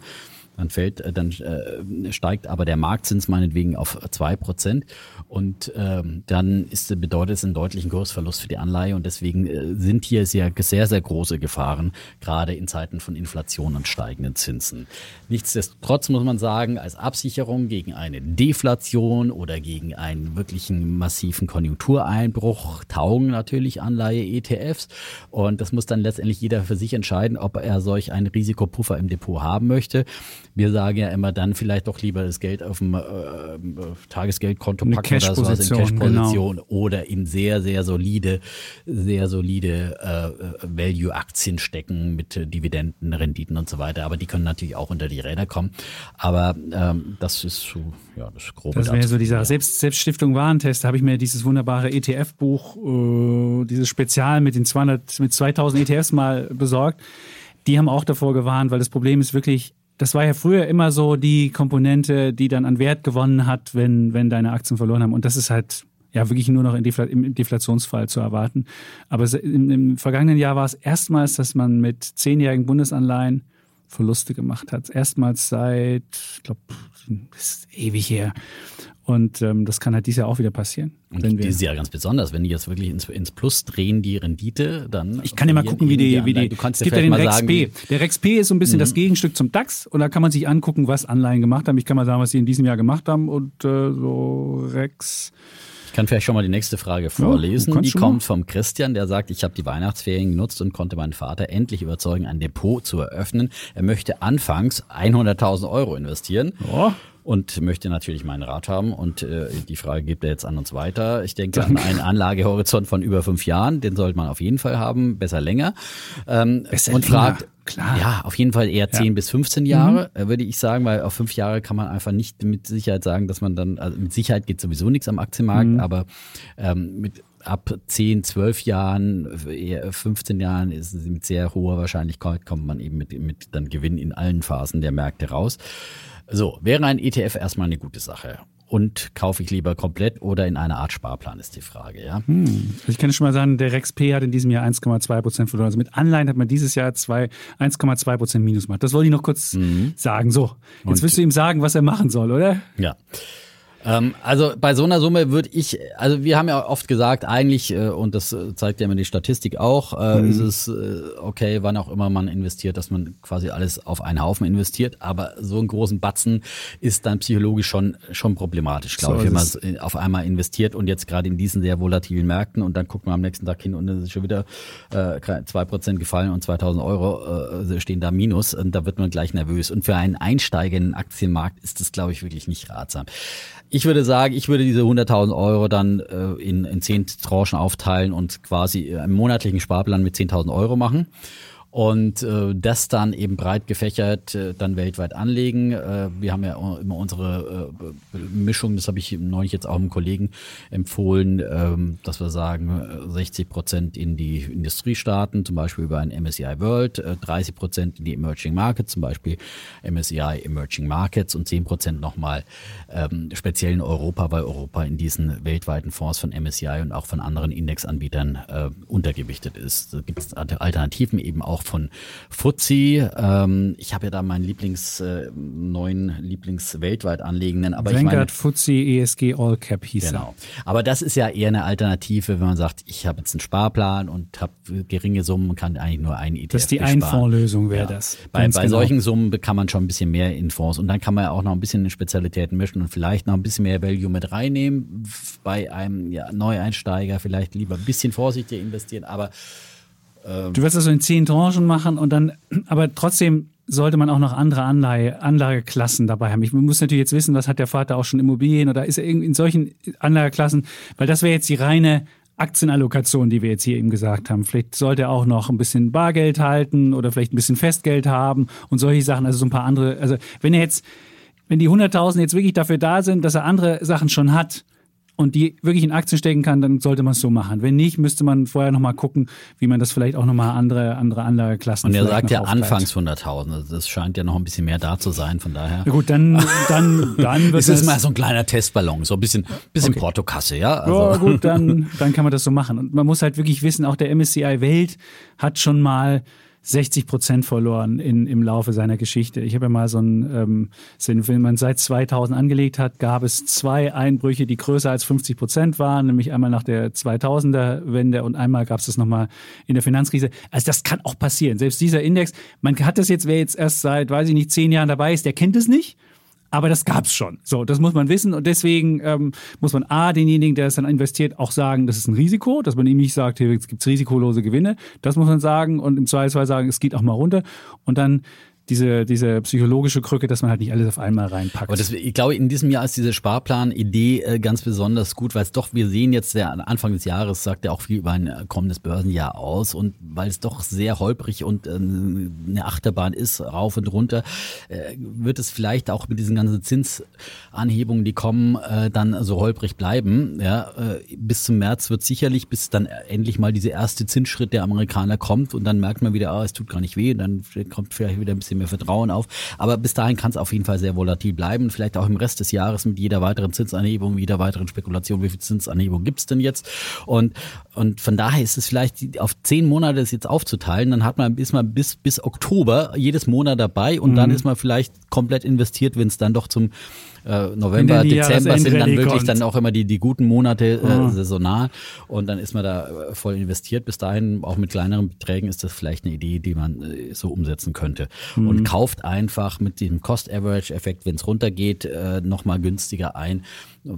S2: Dann fällt, äh, dann äh, steigt aber der Marktzins meinetwegen auf zwei Prozent und ähm, dann ist, bedeutet es einen deutlichen Kursverlust für die Anleihe und deswegen äh, sind hier sehr, sehr, sehr große Gefahren, gerade in Zeiten von Inflation und steigenden Zinsen. Nichtsdestotrotz muss man sagen, als Absicherung gegen eine Deflation oder gegen einen wirklichen massiven Konjunktureinbruch taugen natürlich Anleihe-ETFs und das muss dann letztendlich jeder für sich entscheiden, ob er solch einen Risikopuffer im Depot haben möchte. Wir sagen ja immer dann vielleicht doch lieber das Geld auf dem äh, Tagesgeldkonto packen oder sowas in Cash-Position genau. oder in sehr, sehr solide, sehr solide äh, Value-Aktien stecken mit äh, Dividenden, Renditen und so weiter. Aber die können natürlich auch unter die Räder kommen. Aber ähm, das ist so, ja, das grobe
S1: Das wäre so dieser Selbst, Selbststiftung Warentest. Da habe ich mir dieses wunderbare ETF-Buch, äh, dieses Spezial mit den 200, mit 2000 ETFs mal besorgt. Die haben auch davor gewarnt, weil das Problem ist wirklich, das war ja früher immer so die Komponente, die dann an Wert gewonnen hat, wenn, wenn deine Aktien verloren haben. Und das ist halt ja wirklich nur noch im Deflationsfall zu erwarten. Aber im, im vergangenen Jahr war es erstmals, dass man mit zehnjährigen Bundesanleihen Verluste gemacht hat. Erstmals seit, ich glaube, ist ewig her. Und ähm, das kann halt dieses Jahr auch wieder passieren.
S2: Und dieses Jahr ganz besonders, wenn die jetzt wirklich ins, ins Plus drehen, die Rendite, dann.
S1: Ich kann dir mal gucken, wie die, wie die. Du kannst es gibt ja den Rex sagen, P. Der Rex P ist so ein bisschen mhm. das Gegenstück zum DAX und da kann man sich angucken, was Anleihen gemacht haben. Ich kann mal sagen, was sie in diesem Jahr gemacht haben und äh, so Rex.
S2: Ich kann vielleicht schon mal die nächste Frage vorlesen. Ja, die kommt vom Christian, der sagt, ich habe die Weihnachtsferien genutzt und konnte meinen Vater endlich überzeugen, ein Depot zu eröffnen. Er möchte anfangs 100.000 Euro investieren. Oh und möchte natürlich meinen Rat haben. Und äh, die Frage gibt er jetzt an uns weiter. Ich denke an einen Anlagehorizont von über fünf Jahren. Den sollte man auf jeden Fall haben, besser länger. Ähm, besser und fragt, Klar. Ja, auf jeden Fall eher 10 ja. bis 15 Jahre, mhm. Würde ich sagen, weil auf fünf Jahre kann man einfach nicht mit Sicherheit sagen, dass man dann, also mit Sicherheit geht sowieso nichts am Aktienmarkt, mhm. aber ähm, mit ab 10, 12 Jahren, 15 Jahren ist es mit sehr hoher Wahrscheinlichkeit kommt man eben mit, mit dann Gewinn in allen Phasen der Märkte raus. So, wäre ein ETF erstmal eine gute Sache und kaufe ich lieber komplett oder in einer Art Sparplan, ist die Frage. Ja?
S1: Hm. Ich kann schon mal sagen, der Rex P hat in diesem Jahr 1,2 Prozent verloren. Also mit Anleihen hat man dieses Jahr 1,2 Prozent Minus gemacht. Das wollte ich noch kurz mhm. sagen. So, jetzt und, willst du ihm sagen, was er machen soll, oder?
S2: Ja. Ähm, also bei so einer Summe würde ich, also wir haben ja oft gesagt, eigentlich, äh, und das äh, zeigt ja immer die Statistik auch, äh, mhm. ist es äh, okay, wann auch immer man investiert, dass man quasi alles auf einen Haufen investiert. Aber so einen großen Batzen ist dann psychologisch schon, schon problematisch, glaube so ich, wenn man auf einmal investiert und jetzt gerade in diesen sehr volatilen Märkten und dann guckt man am nächsten Tag hin und es ist schon wieder äh, zwei äh, Prozent gefallen und 2000 Euro äh, stehen da minus und da wird man gleich nervös. Und für einen Einsteiger in den Aktienmarkt ist das, glaube ich, wirklich nicht ratsam. Ich würde sagen, ich würde diese 100.000 Euro dann äh, in, in zehn Tranchen aufteilen und quasi einen monatlichen Sparplan mit 10.000 Euro machen und äh, das dann eben breit gefächert äh, dann weltweit anlegen. Äh, wir haben ja immer unsere äh, Mischung, das habe ich neulich jetzt auch einem Kollegen empfohlen, ähm, dass wir sagen 60 äh, Prozent in die Industriestaaten, zum Beispiel über ein MSCI World, äh, 30 Prozent in die Emerging Markets, zum Beispiel MSCI Emerging Markets und 10 Prozent nochmal ähm, speziell in Europa, weil Europa in diesen weltweiten Fonds von MSCI und auch von anderen Indexanbietern äh, untergewichtet ist. Da gibt es Alternativen eben auch auch von Fuzzi. Ähm, ich habe ja da meinen Lieblings, äh, neuen Lieblings weltweit anlegenden. Aber
S1: Vanguard
S2: ich meine,
S1: Fuzzi ESG All Cap hieß
S2: Genau. Aber das ist ja eher eine Alternative, wenn man sagt, ich habe jetzt einen Sparplan und habe geringe Summen, kann eigentlich nur ein ETF
S1: Das ist die Einfondslösung, wäre ja. das.
S2: Bei, bei genau. solchen Summen kann man schon ein bisschen mehr in Fonds und dann kann man ja auch noch ein bisschen in Spezialitäten mischen und vielleicht noch ein bisschen mehr Value mit reinnehmen. Bei einem ja, Neueinsteiger vielleicht lieber ein bisschen vorsichtiger investieren, aber
S1: ähm, du wirst das so in zehn Tranchen machen und dann, aber trotzdem sollte man auch noch andere Anleihe, Anlageklassen dabei haben. Ich muss natürlich jetzt wissen, was hat der Vater auch schon Immobilien oder ist er in solchen Anlageklassen, weil das wäre jetzt die reine Aktienallokation, die wir jetzt hier eben gesagt haben. Vielleicht sollte er auch noch ein bisschen Bargeld halten oder vielleicht ein bisschen Festgeld haben und solche Sachen, also so ein paar andere. Also wenn er jetzt, wenn die 100.000 jetzt wirklich dafür da sind, dass er andere Sachen schon hat, und die wirklich in Aktien stecken kann, dann sollte man es so machen. Wenn nicht, müsste man vorher nochmal gucken, wie man das vielleicht auch nochmal andere, andere Anlageklassen
S2: Und er sagt ja aufteilt. anfangs 100.000. Also das scheint ja noch ein bisschen mehr da zu sein, von daher.
S1: Ja gut, dann, dann, (laughs) dann
S2: wird es. ist mal so ein kleiner Testballon, so ein bisschen, bisschen okay. Portokasse, ja?
S1: Also. Ja, gut, (laughs) dann, dann kann man das so machen. Und man muss halt wirklich wissen, auch der MSCI Welt hat schon mal 60 Prozent verloren in, im Laufe seiner Geschichte. Ich habe ja mal so einen, ähm, wenn man seit 2000 angelegt hat, gab es zwei Einbrüche, die größer als 50 Prozent waren, nämlich einmal nach der 2000er Wende und einmal gab es das nochmal in der Finanzkrise. Also das kann auch passieren. Selbst dieser Index, man hat das jetzt, wer jetzt erst seit, weiß ich nicht, zehn Jahren dabei ist, der kennt es nicht. Aber das gab's schon. So, das muss man wissen. Und deswegen ähm, muss man A, denjenigen, der es dann investiert, auch sagen, das ist ein Risiko, dass man ihm nicht sagt, hier gibt's risikolose Gewinne. Das muss man sagen. Und im Zweifelsfall sagen, es geht auch mal runter. Und dann diese, diese psychologische Krücke, dass man halt nicht alles auf einmal reinpackt.
S2: Aber das, ich glaube, in diesem Jahr ist diese Sparplan-Idee äh, ganz besonders gut, weil es doch, wir sehen jetzt, der Anfang des Jahres sagt ja auch viel über ein äh, kommendes Börsenjahr aus und weil es doch sehr holprig und äh, eine Achterbahn ist, rauf und runter, äh, wird es vielleicht auch mit diesen ganzen Zinsanhebungen, die kommen, dann so holprig bleiben. Ja, bis zum März wird sicherlich, bis dann endlich mal dieser erste Zinsschritt der Amerikaner kommt und dann merkt man wieder, ah, es tut gar nicht weh, dann kommt vielleicht wieder ein bisschen mehr Vertrauen auf. Aber bis dahin kann es auf jeden Fall sehr volatil bleiben. Vielleicht auch im Rest des Jahres mit jeder weiteren Zinsanhebung, jeder weiteren Spekulation, wie viel Zinsanhebung gibt es denn jetzt? Und, und von daher ist es vielleicht auf zehn Monate das jetzt aufzuteilen, dann hat man bis man bis, bis Oktober jedes Monat dabei und mhm. dann ist man vielleicht komplett investiert, wenn es dann doch zum äh, November, Dezember sind dann wirklich kommt. dann auch immer die, die guten Monate äh, mhm. saisonal und dann ist man da äh, voll investiert. Bis dahin, auch mit kleineren Beträgen, ist das vielleicht eine Idee, die man äh, so umsetzen könnte. Mhm. Und kauft einfach mit diesem Cost-Average-Effekt, wenn es runtergeht, äh, nochmal günstiger ein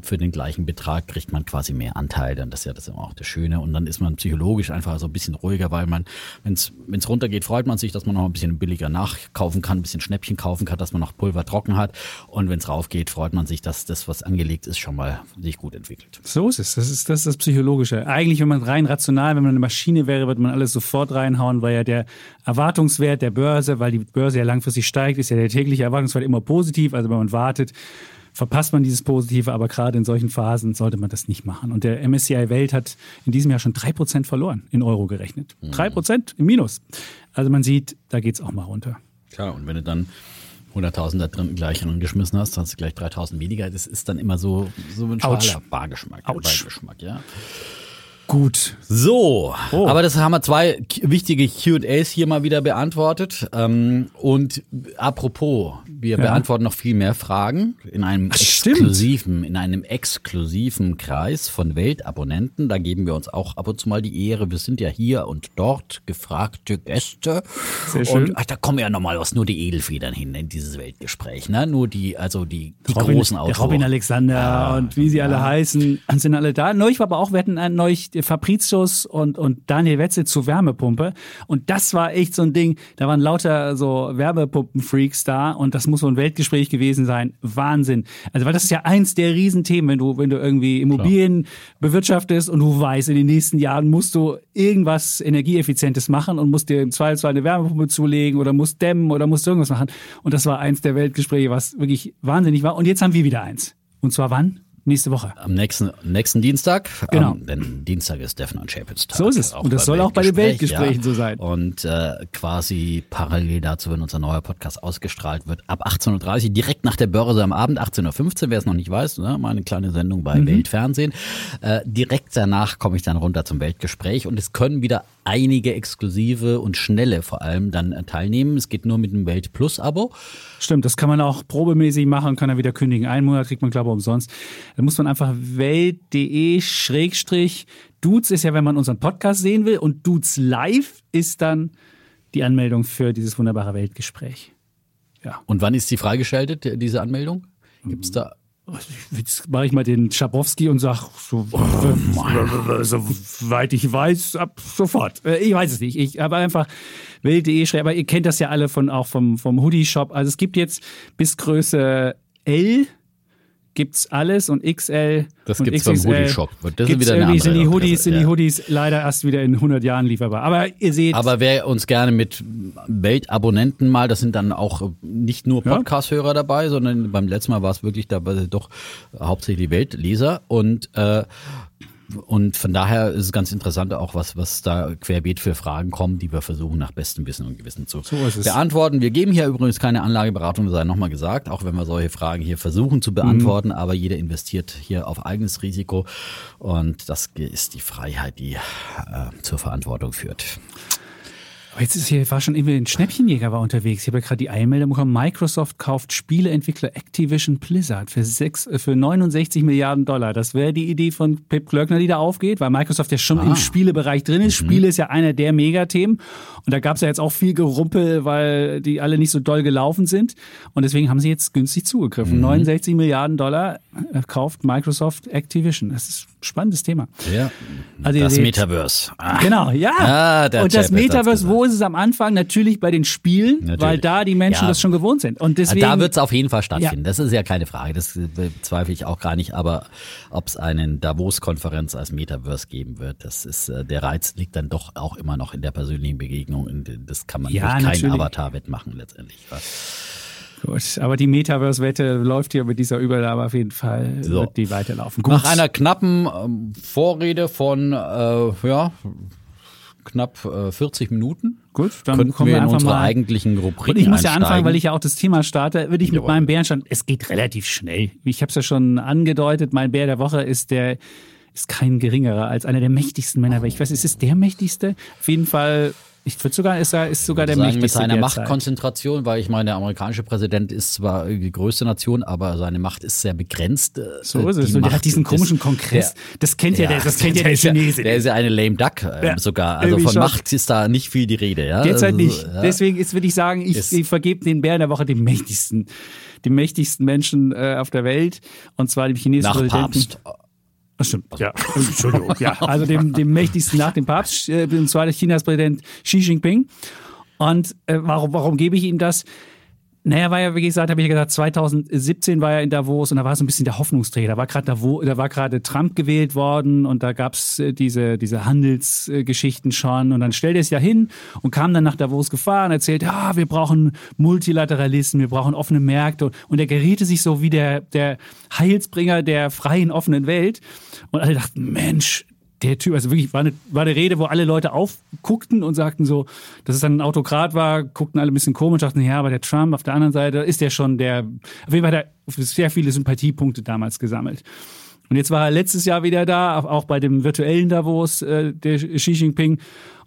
S2: für den gleichen Betrag kriegt man quasi mehr Anteile. Und das ist ja das immer auch das Schöne. Und dann ist man psychologisch einfach so ein bisschen ruhiger, weil man, wenn es runtergeht, freut man sich, dass man noch ein bisschen billiger nachkaufen kann, ein bisschen Schnäppchen kaufen kann, dass man noch Pulver trocken hat. Und wenn es raufgeht, freut man sich, dass das, was angelegt ist, schon mal sich gut entwickelt.
S1: So ist es. Das ist das, ist das Psychologische. Eigentlich, wenn man rein rational, wenn man eine Maschine wäre, würde man alles sofort reinhauen, weil ja der Erwartungswert der Börse, weil die Börse ja langfristig steigt, ist ja der tägliche Erwartungswert immer positiv. Also wenn man wartet, verpasst man dieses Positive, aber gerade in solchen Phasen sollte man das nicht machen. Und der MSCI Welt hat in diesem Jahr schon 3% verloren, in Euro gerechnet. Mhm. 3% im Minus. Also man sieht, da geht es auch mal runter.
S2: Klar, und wenn du dann 100.000 da drin gleich geschmissen hast, hast du gleich 3.000 weniger. Das ist dann immer so, so ein schwaler Bargeschmack. Beigeschmack, ja.
S1: Gut.
S2: So, oh. aber das haben wir zwei wichtige QAs hier mal wieder beantwortet. Ähm, und apropos, wir ja. beantworten noch viel mehr Fragen in einem Ach, exklusiven, stimmt. in einem exklusiven Kreis von Weltabonnenten. Da geben wir uns auch ab und zu mal die Ehre. Wir sind ja hier und dort gefragte Gäste. Sehr schön. Und ach, da kommen ja nochmal was, nur die Edelfedern hin in dieses Weltgespräch. Ne? Nur die, also die, die
S1: Robin,
S2: großen Autoren.
S1: Robin Alexander ja, und wie sie alle ja. heißen, sind alle da. Neulich war aber auch, wir hatten neulich Fabricius und, und Daniel Wetzel zur Wärmepumpe. Und das war echt so ein Ding, da waren lauter so Wärmepumpen-Freaks da und das muss so ein Weltgespräch gewesen sein. Wahnsinn. Also, weil das ist ja eins der Riesenthemen, wenn du, wenn du irgendwie Immobilien Klar. bewirtschaftest und du weißt, in den nächsten Jahren musst du irgendwas Energieeffizientes machen und musst dir im Zweifelsfall eine Wärmepumpe zulegen oder musst dämmen oder musst irgendwas machen. Und das war eins der Weltgespräche, was wirklich wahnsinnig war. Und jetzt haben wir wieder eins. Und zwar wann? Nächste Woche.
S2: Am nächsten, nächsten Dienstag. Genau. Ähm, denn Dienstag ist Devon und Chapels Tag.
S1: So ist es. Und das soll auch bei den Weltgesprächen ja. so sein.
S2: Und äh, quasi parallel dazu, wenn unser neuer Podcast ausgestrahlt wird, ab 18.30 Uhr, direkt nach der Börse am Abend, 18.15 Uhr, wer es noch nicht weiß, ne, mal eine kleine Sendung bei mhm. Weltfernsehen. Äh, direkt danach komme ich dann runter zum Weltgespräch und es können wieder einige exklusive und schnelle vor allem dann äh, teilnehmen. Es geht nur mit einem Welt Plus Abo.
S1: Stimmt, das kann man auch probemäßig machen, kann er wieder kündigen. Einen Monat kriegt man, glaube ich, umsonst. Da muss man einfach welt.de Schrägstrich Dudes ist ja, wenn man unseren Podcast sehen will und Dudes Live ist dann die Anmeldung für dieses wunderbare Weltgespräch.
S2: Ja. Und wann ist die freigeschaltet, diese Anmeldung? Gibt es da
S1: Jetzt mache ich mal den Schabowski und sage, so, oh, soweit ich weiß, ab sofort. Äh, ich weiß es nicht. Ich habe einfach wild.de schreiben, aber ihr kennt das ja alle von auch vom, vom Hoodie-Shop. Also es gibt jetzt bis Größe L gibt's alles und XL
S2: das
S1: und
S2: gibt's XXL. beim Hoodie Shop.
S1: Das ist wieder eine andere sind die Hoodies sind die Hoodies leider erst wieder in 100 Jahren lieferbar. Aber ihr seht
S2: Aber wer uns gerne mit Weltabonnenten mal, das sind dann auch nicht nur Podcast-Hörer dabei, sondern beim letzten Mal war es wirklich dabei doch hauptsächlich Weltleser und äh, und von daher ist es ganz interessant auch, was, was da querbeet für Fragen kommen, die wir versuchen nach bestem Wissen und Gewissen zu so beantworten. Wir geben hier übrigens keine Anlageberatung, sei nochmal gesagt, auch wenn wir solche Fragen hier versuchen zu beantworten, mhm. aber jeder investiert hier auf eigenes Risiko und das ist die Freiheit, die äh, zur Verantwortung führt.
S1: Aber jetzt ist hier, war schon irgendwie ein Schnäppchenjäger war unterwegs. Ich habe ja gerade die Einmeldung bekommen. Microsoft kauft Spieleentwickler Activision Blizzard für, sechs, äh, für 69 Milliarden Dollar. Das wäre die Idee von Pip Klöckner, die da aufgeht, weil Microsoft ja schon ah. im Spielebereich drin ist. Mhm. Spiele ist ja einer der Megathemen. Und da gab es ja jetzt auch viel Gerumpel, weil die alle nicht so doll gelaufen sind. Und deswegen haben sie jetzt günstig zugegriffen. Mhm. 69 Milliarden Dollar äh, kauft Microsoft Activision. Das ist spannendes Thema.
S2: Ja. Also das seht, Metaverse.
S1: Ah. Genau, ja. Ah, und das Metaverse, wo ist es am Anfang? Natürlich bei den Spielen, Natürlich. weil da die Menschen ja. das schon gewohnt sind. Und deswegen,
S2: da wird es auf jeden Fall stattfinden. Ja. Das ist ja keine Frage. Das bezweifle ich auch gar nicht. Aber ob es einen Davos-Konferenz als Metaverse geben wird, das ist äh, der Reiz liegt dann doch auch immer noch in der persönlichen Begegnung. Das kann man ja, durch keinen Avatar wettmachen letztendlich.
S1: Gut, aber die Metaverse-Wette läuft hier mit dieser Übernahme auf jeden Fall, so. wird die weiterlaufen.
S2: Gut. Nach einer knappen ähm, Vorrede von, äh, ja, knapp äh, 40 Minuten.
S1: Gut,
S2: dann Könnten kommen wir, wir in unsere mal. eigentlichen Rubriken
S1: Und ich muss ja anfangen, weil ich ja auch das Thema starte, würde ich mit Jawohl. meinem Bärenstand, es geht relativ schnell. Ich habe es ja schon angedeutet, mein Bär der Woche ist der ist kein geringerer als einer der mächtigsten Männer. Ich weiß, ist es der mächtigste? Auf jeden Fall ich würde sogar, ist, ist sogar der
S2: sagen,
S1: mächtigste.
S2: Mit seiner Machtkonzentration, weil ich meine, der amerikanische Präsident ist zwar die größte Nation, aber seine Macht ist sehr begrenzt. Äh,
S1: so ist es. Und der hat diesen komischen Kongress. Der, das kennt ja, der, das (laughs) kennt ja der, der Chinese.
S2: Der ist ja eine lame duck äh, sogar. Also von schon. Macht ist da nicht viel die Rede. Ja?
S1: Derzeit also, nicht. Ja. Deswegen ist, würde ich sagen, ich, ich vergebe den Bären der Woche dem mächtigsten, dem mächtigsten Menschen äh, auf der Welt. Und zwar dem chinesischen
S2: Nach
S1: Präsidenten.
S2: Papst.
S1: Das stimmt. Ja, Entschuldigung. ja, (laughs) also dem, dem mächtigsten nach dem Papst, äh, und zwar der Chinas Präsident Xi Jinping. Und äh, warum, warum gebe ich Ihnen das? Naja, war ja, wie gesagt, habe ich ja gesagt, 2017 war er in Davos und da war so ein bisschen der Hoffnungsträger. Da war gerade da war gerade Trump gewählt worden und da gab's äh, diese, diese Handelsgeschichten schon. Und dann stellt er es ja hin und kam dann nach Davos gefahren, erzählt, ja, wir brauchen Multilateralisten, wir brauchen offene Märkte. Und er geriete sich so wie der, der Heilsbringer der freien, offenen Welt. Und alle dachten, Mensch, der Typ, also wirklich, war eine, war eine Rede, wo alle Leute aufguckten und sagten so, dass es dann ein Autokrat war, guckten alle ein bisschen komisch, dachten, ja, aber der Trump auf der anderen Seite ist der schon der, auf jeden Fall hat er sehr viele Sympathiepunkte damals gesammelt. Und jetzt war er letztes Jahr wieder da, auch bei dem virtuellen Davos, äh, der Xi Jinping.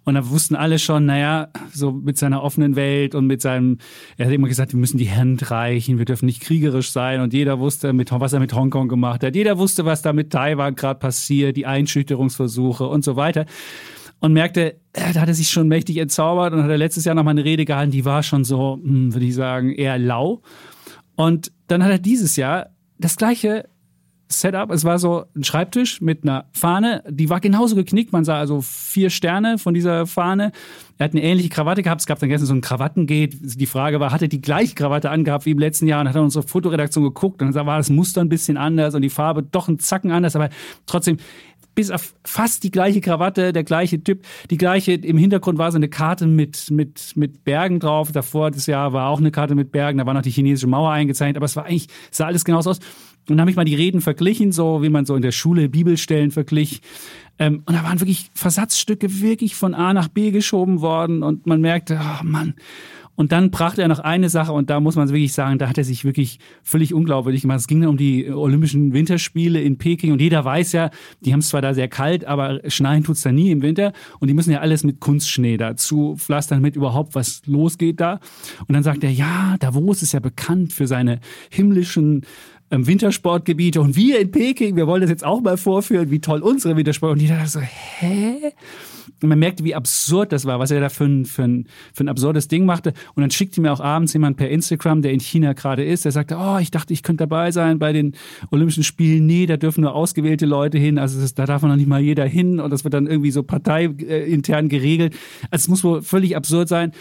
S1: Und da wussten alle schon, naja, so mit seiner offenen Welt und mit seinem, er hat immer gesagt, wir müssen die Hand reichen, wir dürfen nicht kriegerisch sein. Und jeder wusste, mit, was er mit Hongkong gemacht hat. Jeder wusste, was da mit Taiwan gerade passiert, die Einschüchterungsversuche und so weiter. Und merkte, äh, da hat er sich schon mächtig entzaubert und hat er letztes Jahr noch mal eine Rede gehalten, die war schon so, hm, würde ich sagen, eher lau. Und dann hat er dieses Jahr das gleiche Setup. Es war so ein Schreibtisch mit einer Fahne, die war genauso geknickt. Man sah also vier Sterne von dieser Fahne. Er hat eine ähnliche Krawatte gehabt. Es gab dann gestern so ein Krawattengate. Die Frage war, hat er die gleiche Krawatte angehabt wie im letzten Jahr? Und hat er unsere Fotoredaktion geguckt und dann war das Muster ein bisschen anders und die Farbe doch ein Zacken anders, aber trotzdem bis auf fast die gleiche Krawatte, der gleiche Typ, die gleiche, im Hintergrund war so eine Karte mit, mit, mit Bergen drauf. Davor das Jahr war auch eine Karte mit Bergen, da war noch die chinesische Mauer eingezeichnet, aber es war eigentlich, sah alles genauso aus. Und dann habe ich mal die Reden verglichen, so wie man so in der Schule Bibelstellen verglich. Ähm, und da waren wirklich Versatzstücke wirklich von A nach B geschoben worden und man merkte, oh Mann. Und dann brachte er noch eine Sache und da muss man wirklich sagen, da hat er sich wirklich völlig unglaubwürdig gemacht. Es ging dann um die Olympischen Winterspiele in Peking und jeder weiß ja, die haben es zwar da sehr kalt, aber schneien tut's da nie im Winter und die müssen ja alles mit Kunstschnee dazu pflastern, damit überhaupt was losgeht da. Und dann sagt er, ja, Davos ist ja bekannt für seine himmlischen Wintersportgebiete und wir in Peking, wir wollen das jetzt auch mal vorführen, wie toll unsere Wintersport. Und die dachte so, hä? Und man merkte, wie absurd das war, was er da für ein, für ein, für ein absurdes Ding machte. Und dann schickte mir auch abends jemand per Instagram, der in China gerade ist, der sagte, oh, ich dachte, ich könnte dabei sein bei den Olympischen Spielen. Nee, da dürfen nur ausgewählte Leute hin. Also das, da darf noch nicht mal jeder hin. Und das wird dann irgendwie so parteiintern geregelt. Also es muss wohl völlig absurd sein.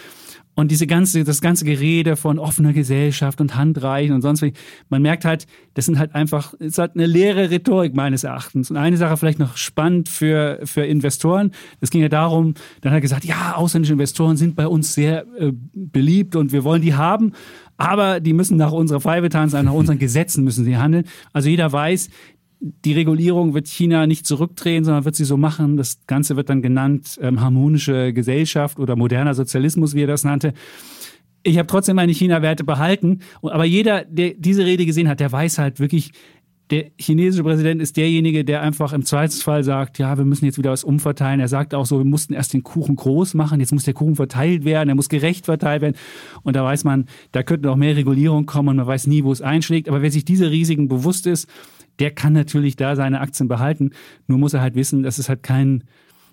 S1: Und diese ganze, das ganze Gerede von offener Gesellschaft und Handreichen und sonst wie, man merkt halt, das sind halt einfach, ist halt eine leere Rhetorik meines Erachtens. Und eine Sache vielleicht noch spannend für, für Investoren. Es ging ja darum, dann hat er gesagt, ja, ausländische Investoren sind bei uns sehr äh, beliebt und wir wollen die haben. Aber die müssen nach unserer Pfeife tanzen, nach unseren (laughs) Gesetzen müssen sie handeln. Also jeder weiß, die Regulierung wird China nicht zurückdrehen, sondern wird sie so machen. Das Ganze wird dann genannt ähm, harmonische Gesellschaft oder moderner Sozialismus, wie er das nannte. Ich habe trotzdem meine China-Werte behalten. Aber jeder, der diese Rede gesehen hat, der weiß halt wirklich, der chinesische Präsident ist derjenige, der einfach im Zweifelsfall sagt, ja, wir müssen jetzt wieder was umverteilen. Er sagt auch so, wir mussten erst den Kuchen groß machen, jetzt muss der Kuchen verteilt werden, er muss gerecht verteilt werden. Und da weiß man, da könnte noch mehr Regulierung kommen und man weiß nie, wo es einschlägt. Aber wer sich diese Risiken bewusst ist, der kann natürlich da seine Aktien behalten. Nur muss er halt wissen, dass es halt kein,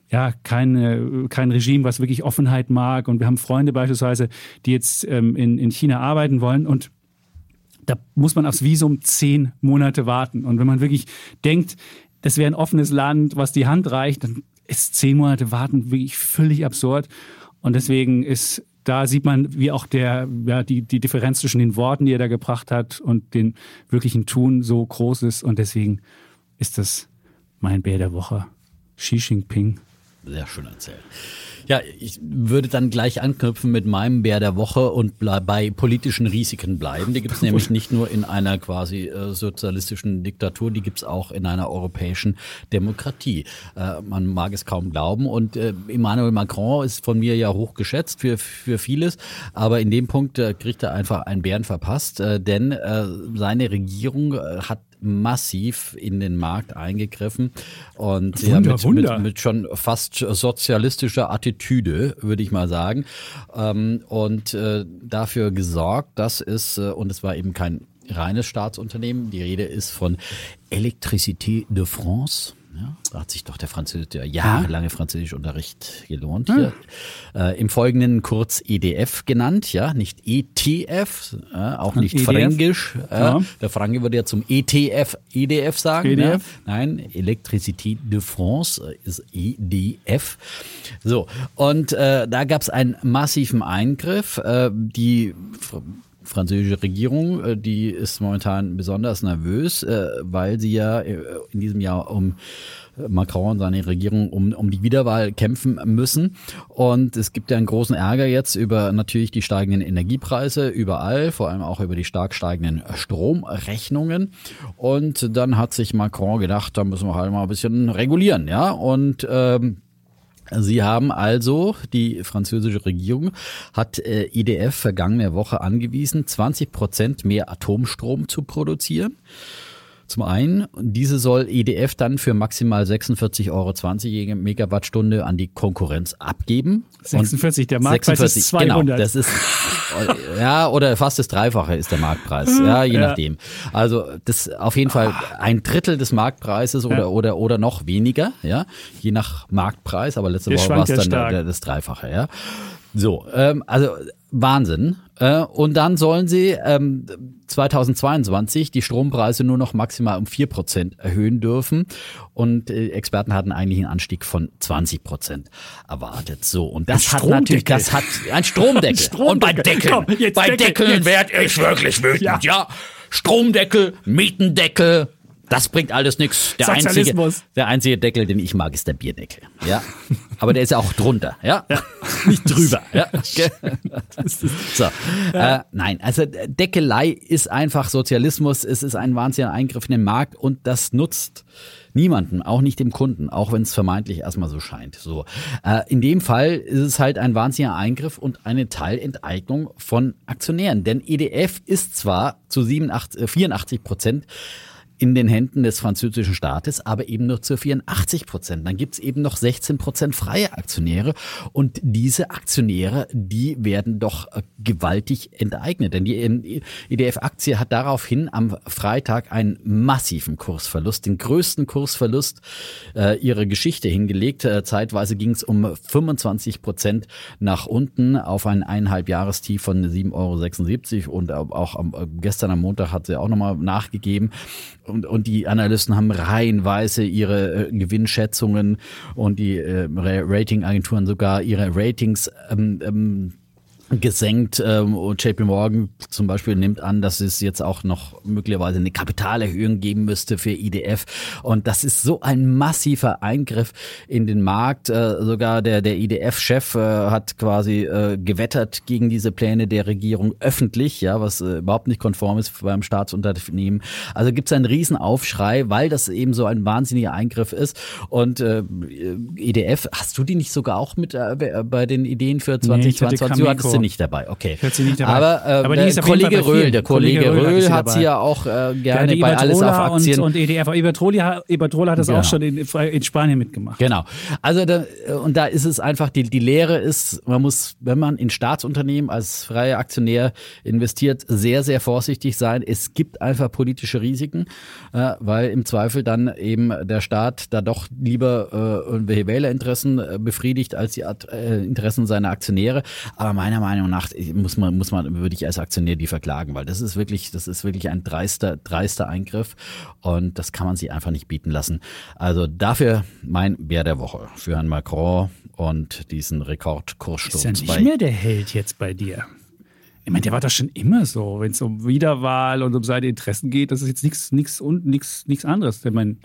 S1: ja, kein, kein Regime, was wirklich Offenheit mag. Und wir haben Freunde beispielsweise, die jetzt ähm, in, in China arbeiten wollen und da muss man aufs Visum zehn Monate warten. Und wenn man wirklich denkt, das wäre ein offenes Land, was die Hand reicht, dann ist zehn Monate warten wirklich völlig absurd. Und deswegen ist da sieht man, wie auch der, ja, die, die Differenz zwischen den Worten, die er da gebracht hat und den wirklichen Tun so groß ist. Und deswegen ist das mein Bär der Woche. Xi Jinping.
S2: Sehr schön erzählt. Ja, ich würde dann gleich anknüpfen mit meinem Bär der Woche und bei politischen Risiken bleiben. Die gibt es (laughs) nämlich nicht nur in einer quasi äh, sozialistischen Diktatur, die gibt es auch in einer europäischen Demokratie. Äh, man mag es kaum glauben. Und äh, Emmanuel Macron ist von mir ja hoch geschätzt für, für vieles. Aber in dem Punkt äh, kriegt er einfach einen Bären verpasst, äh, denn äh, seine Regierung hat massiv in den Markt eingegriffen und Wunder, ja, mit, Wunder. Mit, mit, schon fast sozialistischer Attitüde, würde ich mal sagen, ähm, und äh, dafür gesorgt, dass es, äh, und es war eben kein reines Staatsunternehmen, die Rede ist von Electricité de France. Ja, da hat sich doch der Französisch, der jahrelange Französischunterricht gelohnt. Hier. Äh, Im Folgenden kurz EDF genannt, ja, nicht ETF, äh, auch nicht EDF. Fränkisch. Äh, ja. Der Franke würde ja zum ETF, EDF sagen. EDF. Ja. Nein, Electricité de France äh, ist EDF. So, und äh, da gab es einen massiven Eingriff. Äh, die französische Regierung, äh, die ist momentan besonders nervös, äh, weil sie ja äh, in diesem Jahr um Macron und seine Regierung um, um die Wiederwahl kämpfen müssen. Und es gibt ja einen großen Ärger jetzt über natürlich die steigenden Energiepreise überall, vor allem auch über die stark steigenden Stromrechnungen. Und dann hat sich Macron gedacht, da müssen wir halt mal ein bisschen regulieren, ja. Und ähm, Sie haben also, die französische Regierung hat äh, EDF vergangene Woche angewiesen, 20 Prozent mehr Atomstrom zu produzieren. Zum einen, diese soll EDF dann für maximal 46,20 Euro Megawattstunde an die Konkurrenz abgeben.
S1: 46, der Marktpreis 46, ist 200.
S2: Genau, das ist, ja, oder fast das Dreifache ist der Marktpreis, ja, je ja. nachdem. Also das auf jeden Fall ein Drittel des Marktpreises oder, ja. oder, oder noch weniger, ja, je nach Marktpreis, aber letzte Woche war es dann der, das Dreifache, ja. So, ähm, also Wahnsinn. Äh, und dann sollen sie ähm, 2022 die Strompreise nur noch maximal um vier Prozent erhöhen dürfen. Und äh, Experten hatten eigentlich einen Anstieg von 20 Prozent erwartet. So, und das hat natürlich, das hat ein Stromdeckel. (laughs) Stromdeckel. Und bei Deckeln, Komm, bei Deckel, Deckeln werde ich wirklich wütend, ja. ja. Stromdeckel, Mietendeckel, das bringt alles nichts. Der einzige, der einzige Deckel, den ich mag, ist der Bierdeckel. Ja. Aber der ist ja auch drunter, ja. ja. (laughs) Nicht drüber. ja. (laughs) so. Ja. Äh, nein, also Deckelei ist einfach Sozialismus. Es ist ein wahnsinniger Eingriff in den Markt und das nutzt niemanden, auch nicht dem Kunden, auch wenn es vermeintlich erstmal so scheint. So. Äh, in dem Fall ist es halt ein wahnsinniger Eingriff und eine Teilenteignung von Aktionären. Denn EDF ist zwar zu 87, 84 äh, Prozent in den Händen des französischen Staates, aber eben nur zu 84 Prozent. Dann gibt es eben noch 16 Prozent freie Aktionäre und diese Aktionäre, die werden doch äh, gewaltig enteignet. Denn die EDF-Aktie hat daraufhin am Freitag einen massiven Kursverlust, den größten Kursverlust äh, ihrer Geschichte hingelegt. Äh, zeitweise ging es um 25 Prozent nach unten auf ein eineinhalb Jahrestief von 7,76 Euro und auch am, äh, gestern am Montag hat sie auch nochmal nachgegeben und, und die Analysten haben reihenweise ihre äh, Gewinnschätzungen und die äh, Ratingagenturen sogar ihre Ratings ähm, ähm, gesenkt. Ähm, und JP Morgan zum Beispiel nimmt an, dass es jetzt auch noch möglicherweise eine Kapitalerhöhung geben müsste für IDF. Und das ist so ein massiver Eingriff in den Markt. Äh, sogar der, der IDF-Chef äh, hat quasi äh, gewettert gegen diese Pläne der Regierung öffentlich, ja, was überhaupt nicht konform ist beim Staatsunternehmen. Also gibt es einen Riesenaufschrei, weil das eben so ein wahnsinniger Eingriff ist. Und äh, IDF, hast du die nicht sogar auch mit äh, bei den Ideen für 2022? Nee, nicht dabei, okay.
S1: Hört sie nicht dabei.
S2: Aber, äh, Aber der Kollege Röhl, der Kollege, Kollege Röhl hat sie ja auch äh, gerne bei alles auf Aktien.
S1: Und, und EDF. Iberdrola, Iberdrola hat das ja. auch schon in, in, Spanien mitgemacht.
S2: Genau. Also da, und da ist es einfach, die, die Lehre ist, man muss, wenn man in Staatsunternehmen als freier Aktionär investiert, sehr, sehr vorsichtig sein. Es gibt einfach politische Risiken, äh, weil im Zweifel dann eben der Staat da doch lieber äh, irgendwelche Wählerinteressen äh, befriedigt als die äh, Interessen seiner Aktionäre. Aber meiner Meinung Meinung nach muss man, muss man, würde ich als Aktionär die verklagen, weil das ist wirklich, das ist wirklich ein dreister, dreister Eingriff und das kann man sich einfach nicht bieten lassen. Also dafür mein Bär der Woche für Herrn Macron und diesen Rekordkurssturz.
S1: Ist ja nicht mehr der Held jetzt bei dir. Ich meine, der war doch schon immer so, wenn es um Wiederwahl und um seine Interessen geht, das ist jetzt nichts nichts und nichts nichts anderes. Ich meine,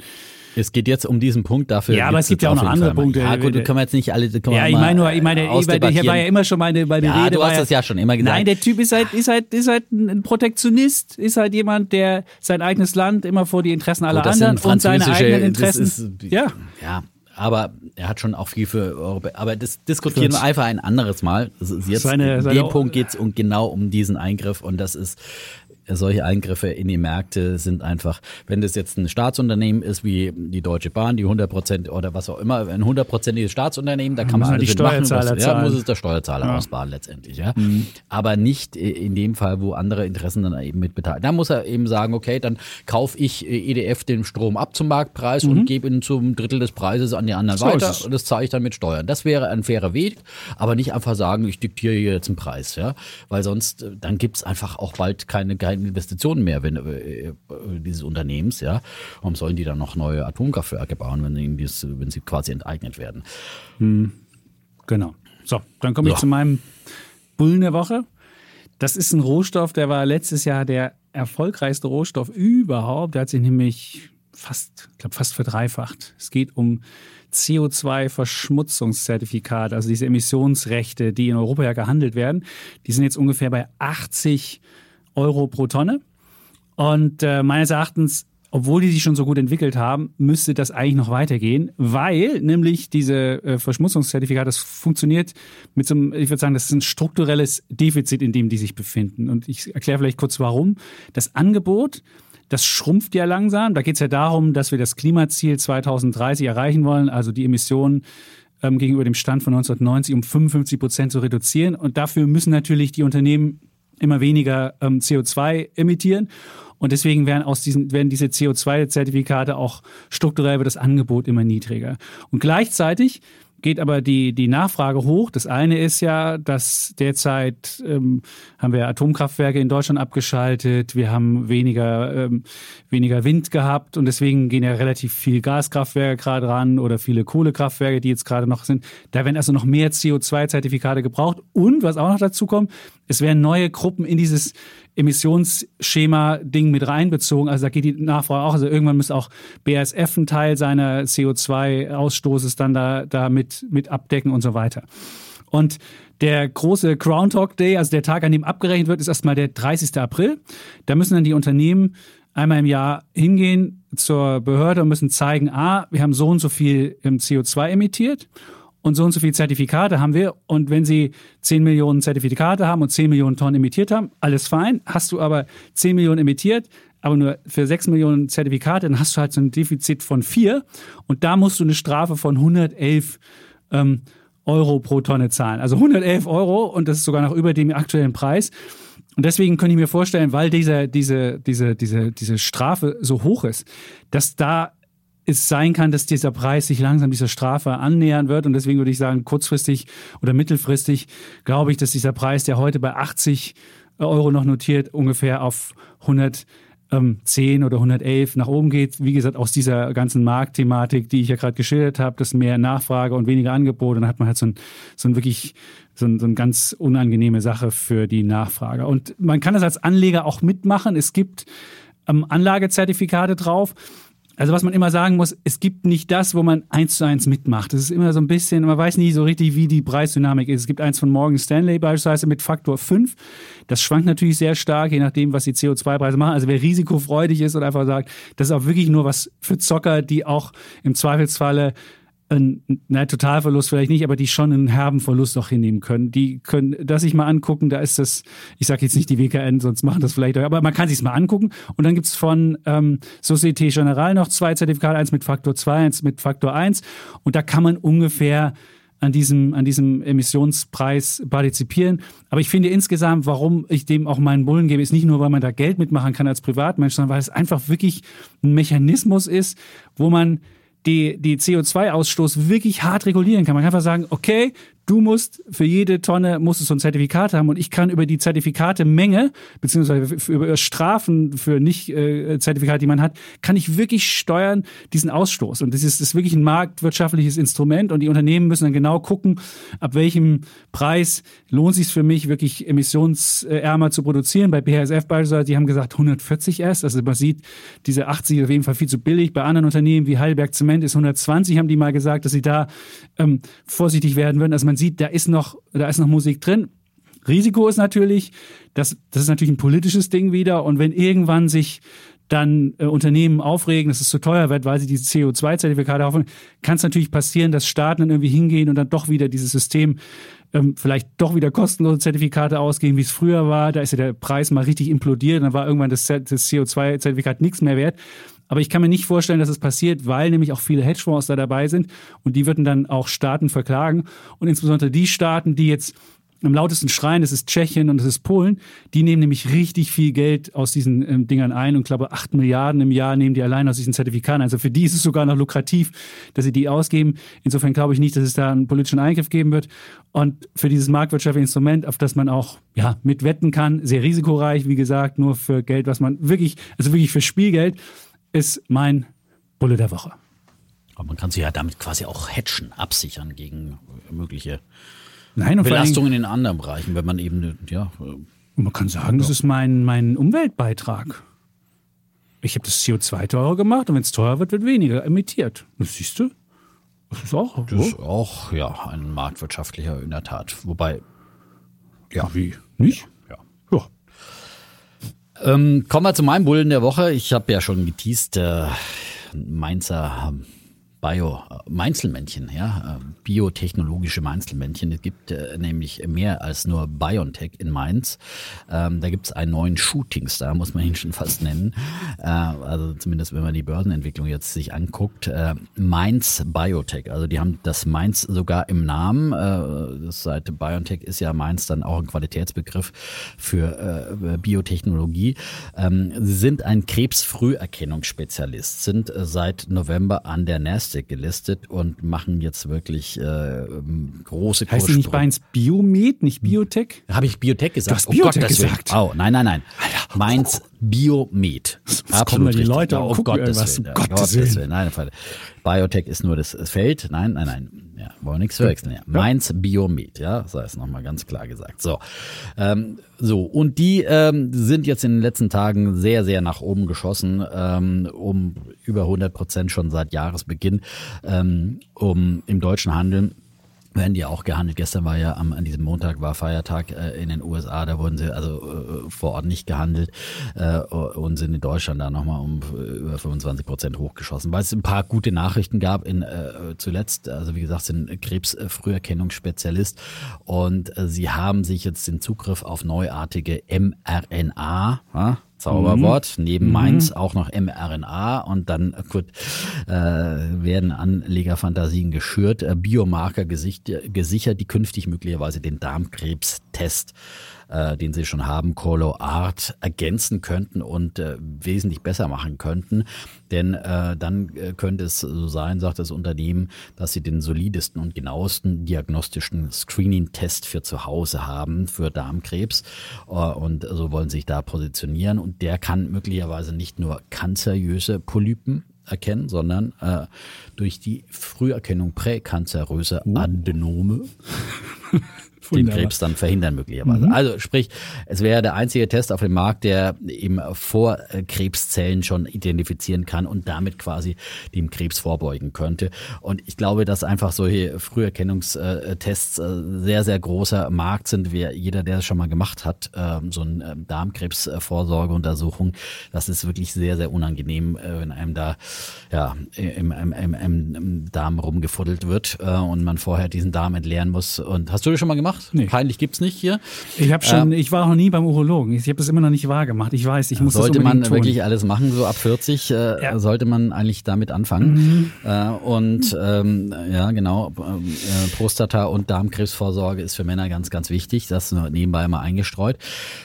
S2: es geht jetzt um diesen Punkt dafür.
S1: Ja, aber es gibt ja auch noch andere Punkte.
S2: Ja, gut, können wir jetzt nicht alle.
S1: Ja, ich meine nur, ich meine, ich war ja immer schon meine, meine
S2: ja,
S1: Rede.
S2: Du hast das ja schon immer gesagt.
S1: Nein, der Typ ist halt, ist halt, ist halt ein Protektionist, ist halt jemand, der sein eigenes Land immer vor die Interessen aller gut, anderen und seine eigenen Interessen. Ist,
S2: ja. Ja, aber er hat schon auch viel für Europa. Aber das diskutieren wir einfach ein anderes Mal. Jetzt seine, seine dem Punkt geht es um, genau um diesen Eingriff und das ist solche Eingriffe in die Märkte sind einfach, wenn das jetzt ein Staatsunternehmen ist wie die Deutsche Bahn, die 100 Prozent oder was auch immer, ein hundertprozentiges Staatsunternehmen, da kann man alles
S1: machen, was,
S2: ja, muss es der Steuerzahler ja. ausbaden letztendlich, ja. Mhm. Aber nicht in dem Fall, wo andere Interessen dann eben mit beteiligen. Da muss er eben sagen, okay, dann kaufe ich EDF den Strom ab zum Marktpreis mhm. und gebe ihn zum Drittel des Preises an die anderen so weiter und das zahle ich dann mit Steuern. Das wäre ein fairer Weg, aber nicht einfach sagen, ich diktiere jetzt einen Preis, ja, weil sonst dann gibt es einfach auch bald keine, keine keine Investitionen mehr wenn, äh, dieses Unternehmens, ja. Warum sollen die dann noch neue Atomkraftwerke bauen, wenn, ihnen dies, wenn sie quasi enteignet werden?
S1: Hm, genau. So, dann komme ich ja. zu meinem Bullen der Woche. Das ist ein Rohstoff, der war letztes Jahr der erfolgreichste Rohstoff überhaupt. Der hat sich nämlich fast, ich glaube, fast verdreifacht. Es geht um CO2-Verschmutzungszertifikate, also diese Emissionsrechte, die in Europa ja gehandelt werden. Die sind jetzt ungefähr bei 80 Euro pro Tonne. Und äh, meines Erachtens obwohl die sich schon so gut entwickelt haben, müsste das eigentlich noch weitergehen, weil nämlich diese äh, Verschmutzungszertifikate, das funktioniert mit so einem, ich würde sagen, das ist ein strukturelles Defizit, in dem die sich befinden. Und ich erkläre vielleicht kurz warum. Das Angebot, das schrumpft ja langsam. Da geht es ja darum, dass wir das Klimaziel 2030 erreichen wollen, also die Emissionen ähm, gegenüber dem Stand von 1990 um 55 Prozent zu reduzieren. Und dafür müssen natürlich die Unternehmen immer weniger ähm, CO2 emittieren. Und deswegen werden aus diesen, werden diese CO2-Zertifikate auch strukturell wird das Angebot immer niedriger. Und gleichzeitig geht aber die, die Nachfrage hoch. Das eine ist ja, dass derzeit ähm, haben wir Atomkraftwerke in Deutschland abgeschaltet, wir haben weniger, ähm, weniger Wind gehabt und deswegen gehen ja relativ viel Gaskraftwerke gerade ran oder viele Kohlekraftwerke, die jetzt gerade noch sind. Da werden also noch mehr CO2-Zertifikate gebraucht. Und was auch noch dazu kommt, es werden neue Gruppen in dieses Emissionsschema-Ding mit reinbezogen. Also da geht die Nachfrage auch. Also irgendwann muss auch BASF einen Teil seiner CO2-Ausstoßes dann da, da mit, mit abdecken und so weiter. Und der große Groundhog Day, also der Tag, an dem abgerechnet wird, ist erstmal der 30. April. Da müssen dann die Unternehmen einmal im Jahr hingehen zur Behörde und müssen zeigen, ah, wir haben so und so viel CO2 emittiert und so und so viele Zertifikate haben wir. Und wenn Sie 10 Millionen Zertifikate haben und 10 Millionen Tonnen emittiert haben, alles fein. Hast du aber 10 Millionen emittiert, aber nur für 6 Millionen Zertifikate, dann hast du halt so ein Defizit von 4. Und da musst du eine Strafe von 111 ähm, Euro pro Tonne zahlen. Also 111 Euro und das ist sogar noch über dem aktuellen Preis. Und deswegen könnte ich mir vorstellen, weil diese, diese, diese, diese, diese Strafe so hoch ist, dass da es sein kann, dass dieser Preis sich langsam dieser Strafe annähern wird. Und deswegen würde ich sagen, kurzfristig oder mittelfristig glaube ich, dass dieser Preis, der heute bei 80 Euro noch notiert, ungefähr auf 110 oder 111 nach oben geht. Wie gesagt, aus dieser ganzen Marktthematik, die ich ja gerade geschildert habe, dass mehr Nachfrage und weniger Angebot. Und dann hat man halt so ein, so ein wirklich so ein, so ein ganz unangenehme Sache für die Nachfrage. Und man kann das als Anleger auch mitmachen. Es gibt ähm, Anlagezertifikate drauf. Also was man immer sagen muss, es gibt nicht das, wo man eins zu eins mitmacht. Es ist immer so ein bisschen, man weiß nie so richtig, wie die Preisdynamik ist. Es gibt eins von Morgan Stanley beispielsweise mit Faktor 5. Das schwankt natürlich sehr stark, je nachdem, was die CO2-Preise machen. Also wer risikofreudig ist und einfach sagt, das ist auch wirklich nur was für Zocker, die auch im Zweifelsfalle ein na, Totalverlust vielleicht nicht, aber die schon einen herben Verlust auch hinnehmen können. Die können das sich mal angucken, da ist das, ich sage jetzt nicht die WKN, sonst machen das vielleicht, aber man kann sich mal angucken. Und dann gibt's von ähm, Societe Generale noch zwei Zertifikate, eins mit Faktor 2, eins mit Faktor 1. Und da kann man ungefähr an diesem, an diesem Emissionspreis partizipieren. Aber ich finde insgesamt, warum ich dem auch meinen Bullen gebe, ist nicht nur, weil man da Geld mitmachen kann als Privatmensch, sondern weil es einfach wirklich ein Mechanismus ist, wo man die, die CO2-Ausstoß wirklich hart regulieren kann. Man kann einfach sagen, okay, du musst für jede Tonne musst du so ein Zertifikat haben und ich kann über die Zertifikate-Menge, beziehungsweise über Strafen für Nicht-Zertifikate, die man hat, kann ich wirklich steuern diesen Ausstoß. Und das ist, das ist wirklich ein marktwirtschaftliches Instrument und die Unternehmen müssen dann genau gucken, ab welchem Preis lohnt sich für mich, wirklich emissionsärmer zu produzieren. Bei BASF beispielsweise, die haben gesagt 140 erst. Also man sieht, diese 80 ist auf jeden Fall viel zu billig. Bei anderen Unternehmen wie Heidelberg Zement ist 120, haben die mal gesagt, dass sie da ähm, vorsichtig werden würden. Also man man sieht, da ist noch, da ist noch Musik drin. Risiko ist natürlich, das, das ist natürlich ein politisches Ding wieder. Und wenn irgendwann sich dann äh, Unternehmen aufregen, dass es zu teuer wird, weil sie diese CO2-Zertifikate aufnehmen, kann es natürlich passieren, dass Staaten dann irgendwie hingehen und dann doch wieder dieses System ähm, vielleicht doch wieder kostenlose Zertifikate ausgeben, wie es früher war. Da ist ja der Preis mal richtig implodiert, dann war irgendwann das, das CO2-Zertifikat nichts mehr wert. Aber ich kann mir nicht vorstellen, dass es passiert, weil nämlich auch viele Hedgefonds da dabei sind und die würden dann auch Staaten verklagen. Und insbesondere die Staaten, die jetzt am lautesten schreien, das ist Tschechien und das ist Polen, die nehmen nämlich richtig viel Geld aus diesen ähm, Dingern ein und ich glaube, acht Milliarden im Jahr nehmen die allein aus diesen Zertifikaten. Also für die ist es sogar noch lukrativ, dass sie die ausgeben. Insofern glaube ich nicht, dass es da einen politischen Eingriff geben wird. Und für dieses marktwirtschaftliche Instrument, auf das man auch ja, mit wetten kann, sehr risikoreich, wie gesagt, nur für Geld, was man wirklich, also wirklich für Spielgeld, ist mein Bulle der Woche.
S2: Aber man kann sich ja damit quasi auch hatchen, absichern gegen mögliche
S1: Nein,
S2: Belastungen in anderen Bereichen, wenn man eben ja
S1: Und man kann sagen, das ist mein, mein Umweltbeitrag. Ich habe das CO2 teurer gemacht und wenn es teurer wird, wird weniger emittiert. Das siehst du?
S2: Das ist auch. Das ist auch, ja, ein marktwirtschaftlicher in der Tat. Wobei,
S1: ja. Wie? Nicht?
S2: Ähm, kommen wir zu meinem Bullen der Woche. Ich habe ja schon geteased, äh, Mainzer Bio Meinzelmännchen, ja, biotechnologische Meinzelmännchen. Es gibt äh, nämlich mehr als nur BioNTech in Mainz. Ähm, da gibt es einen neuen Shootingstar, muss man ihn schon fast nennen. Äh, also zumindest wenn man die Börsenentwicklung jetzt sich anguckt. Äh, Mainz Biotech, also die haben das Mainz sogar im Namen. Äh, das Seite BioNTech ist ja Mainz dann auch ein Qualitätsbegriff für äh, Biotechnologie. Ähm, sie sind ein Krebsfrüherkennungsspezialist, sind äh, seit November an der NASDAQ Nasdaq gelistet und machen jetzt wirklich äh, große
S1: Heißt nicht bei uns Biomed, nicht Biotech?
S2: Habe ich Biotech gesagt?
S1: Du hast Biotech oh gesagt.
S2: Oh, nein, nein, nein. Alter. Meins Biomed.
S1: Absolut die Leute auf Gottes Willen.
S2: Gottes Willen. Nein, Biotech ist nur das Feld. Nein, nein, nein. Ja, wollen nichts verwechseln. Ja. Mainz Biomed, ja, sei es nochmal ganz klar gesagt. So, ähm, so und die ähm, sind jetzt in den letzten Tagen sehr, sehr nach oben geschossen, ähm, um über 100 Prozent schon seit Jahresbeginn, ähm, um im deutschen Handel werden die auch gehandelt. Gestern war ja am, an diesem Montag war Feiertag äh, in den USA, da wurden sie also äh, vor Ort nicht gehandelt äh, und sind in Deutschland da nochmal um äh, über 25 Prozent hochgeschossen, weil es ein paar gute Nachrichten gab in äh, zuletzt, also wie gesagt, sind Krebsfrüherkennungsspezialist und äh, sie haben sich jetzt den Zugriff auf neuartige mRNA, Zauberwort, mhm. neben Mainz mhm. auch noch mRNA und dann äh, gut, äh, werden Anlegerfantasien geschürt, äh, Biomarker gesicht, gesichert, die künftig möglicherweise den Darmkrebstest äh, den sie schon haben, Colo Art, ergänzen könnten und äh, wesentlich besser machen könnten. Denn äh, dann äh, könnte es so sein, sagt das Unternehmen, dass sie den solidesten und genauesten diagnostischen Screening-Test für zu Hause haben für Darmkrebs. Äh, und so wollen sie sich da positionieren. Und der kann möglicherweise nicht nur kanzeriöse Polypen erkennen, sondern äh, durch die Früherkennung präkanzeröser uh. Adenome (laughs) den Krebs dann verhindern möglicherweise. Mhm. Also sprich, es wäre der einzige Test auf dem Markt, der eben vor Krebszellen schon identifizieren kann und damit quasi dem Krebs vorbeugen könnte. Und ich glaube, dass einfach solche Früherkennungstests äh, sehr, sehr großer Markt sind. Wer, jeder, der es schon mal gemacht hat, ähm, so eine ähm, Darmkrebsvorsorgeuntersuchung, das ist wirklich sehr, sehr unangenehm, äh, wenn einem da ja, im, im, im, im Darm rumgefuddelt wird äh, und man vorher diesen Darm entleeren muss. Und hast du das schon mal gemacht? Gemacht? Nee. Peinlich gibt's nicht hier.
S1: Ich habe schon, ähm, ich war noch nie beim Urologen. Ich habe das immer noch nicht wahr gemacht. Ich weiß, ich muss
S2: sollte
S1: das
S2: man
S1: tun.
S2: wirklich alles machen, so ab 40 äh, ja. sollte man eigentlich damit anfangen. Mhm. Äh, und ähm, ja, genau, äh, Prostata und Darmkrebsvorsorge ist für Männer ganz, ganz wichtig. Das nebenbei mal eingestreut.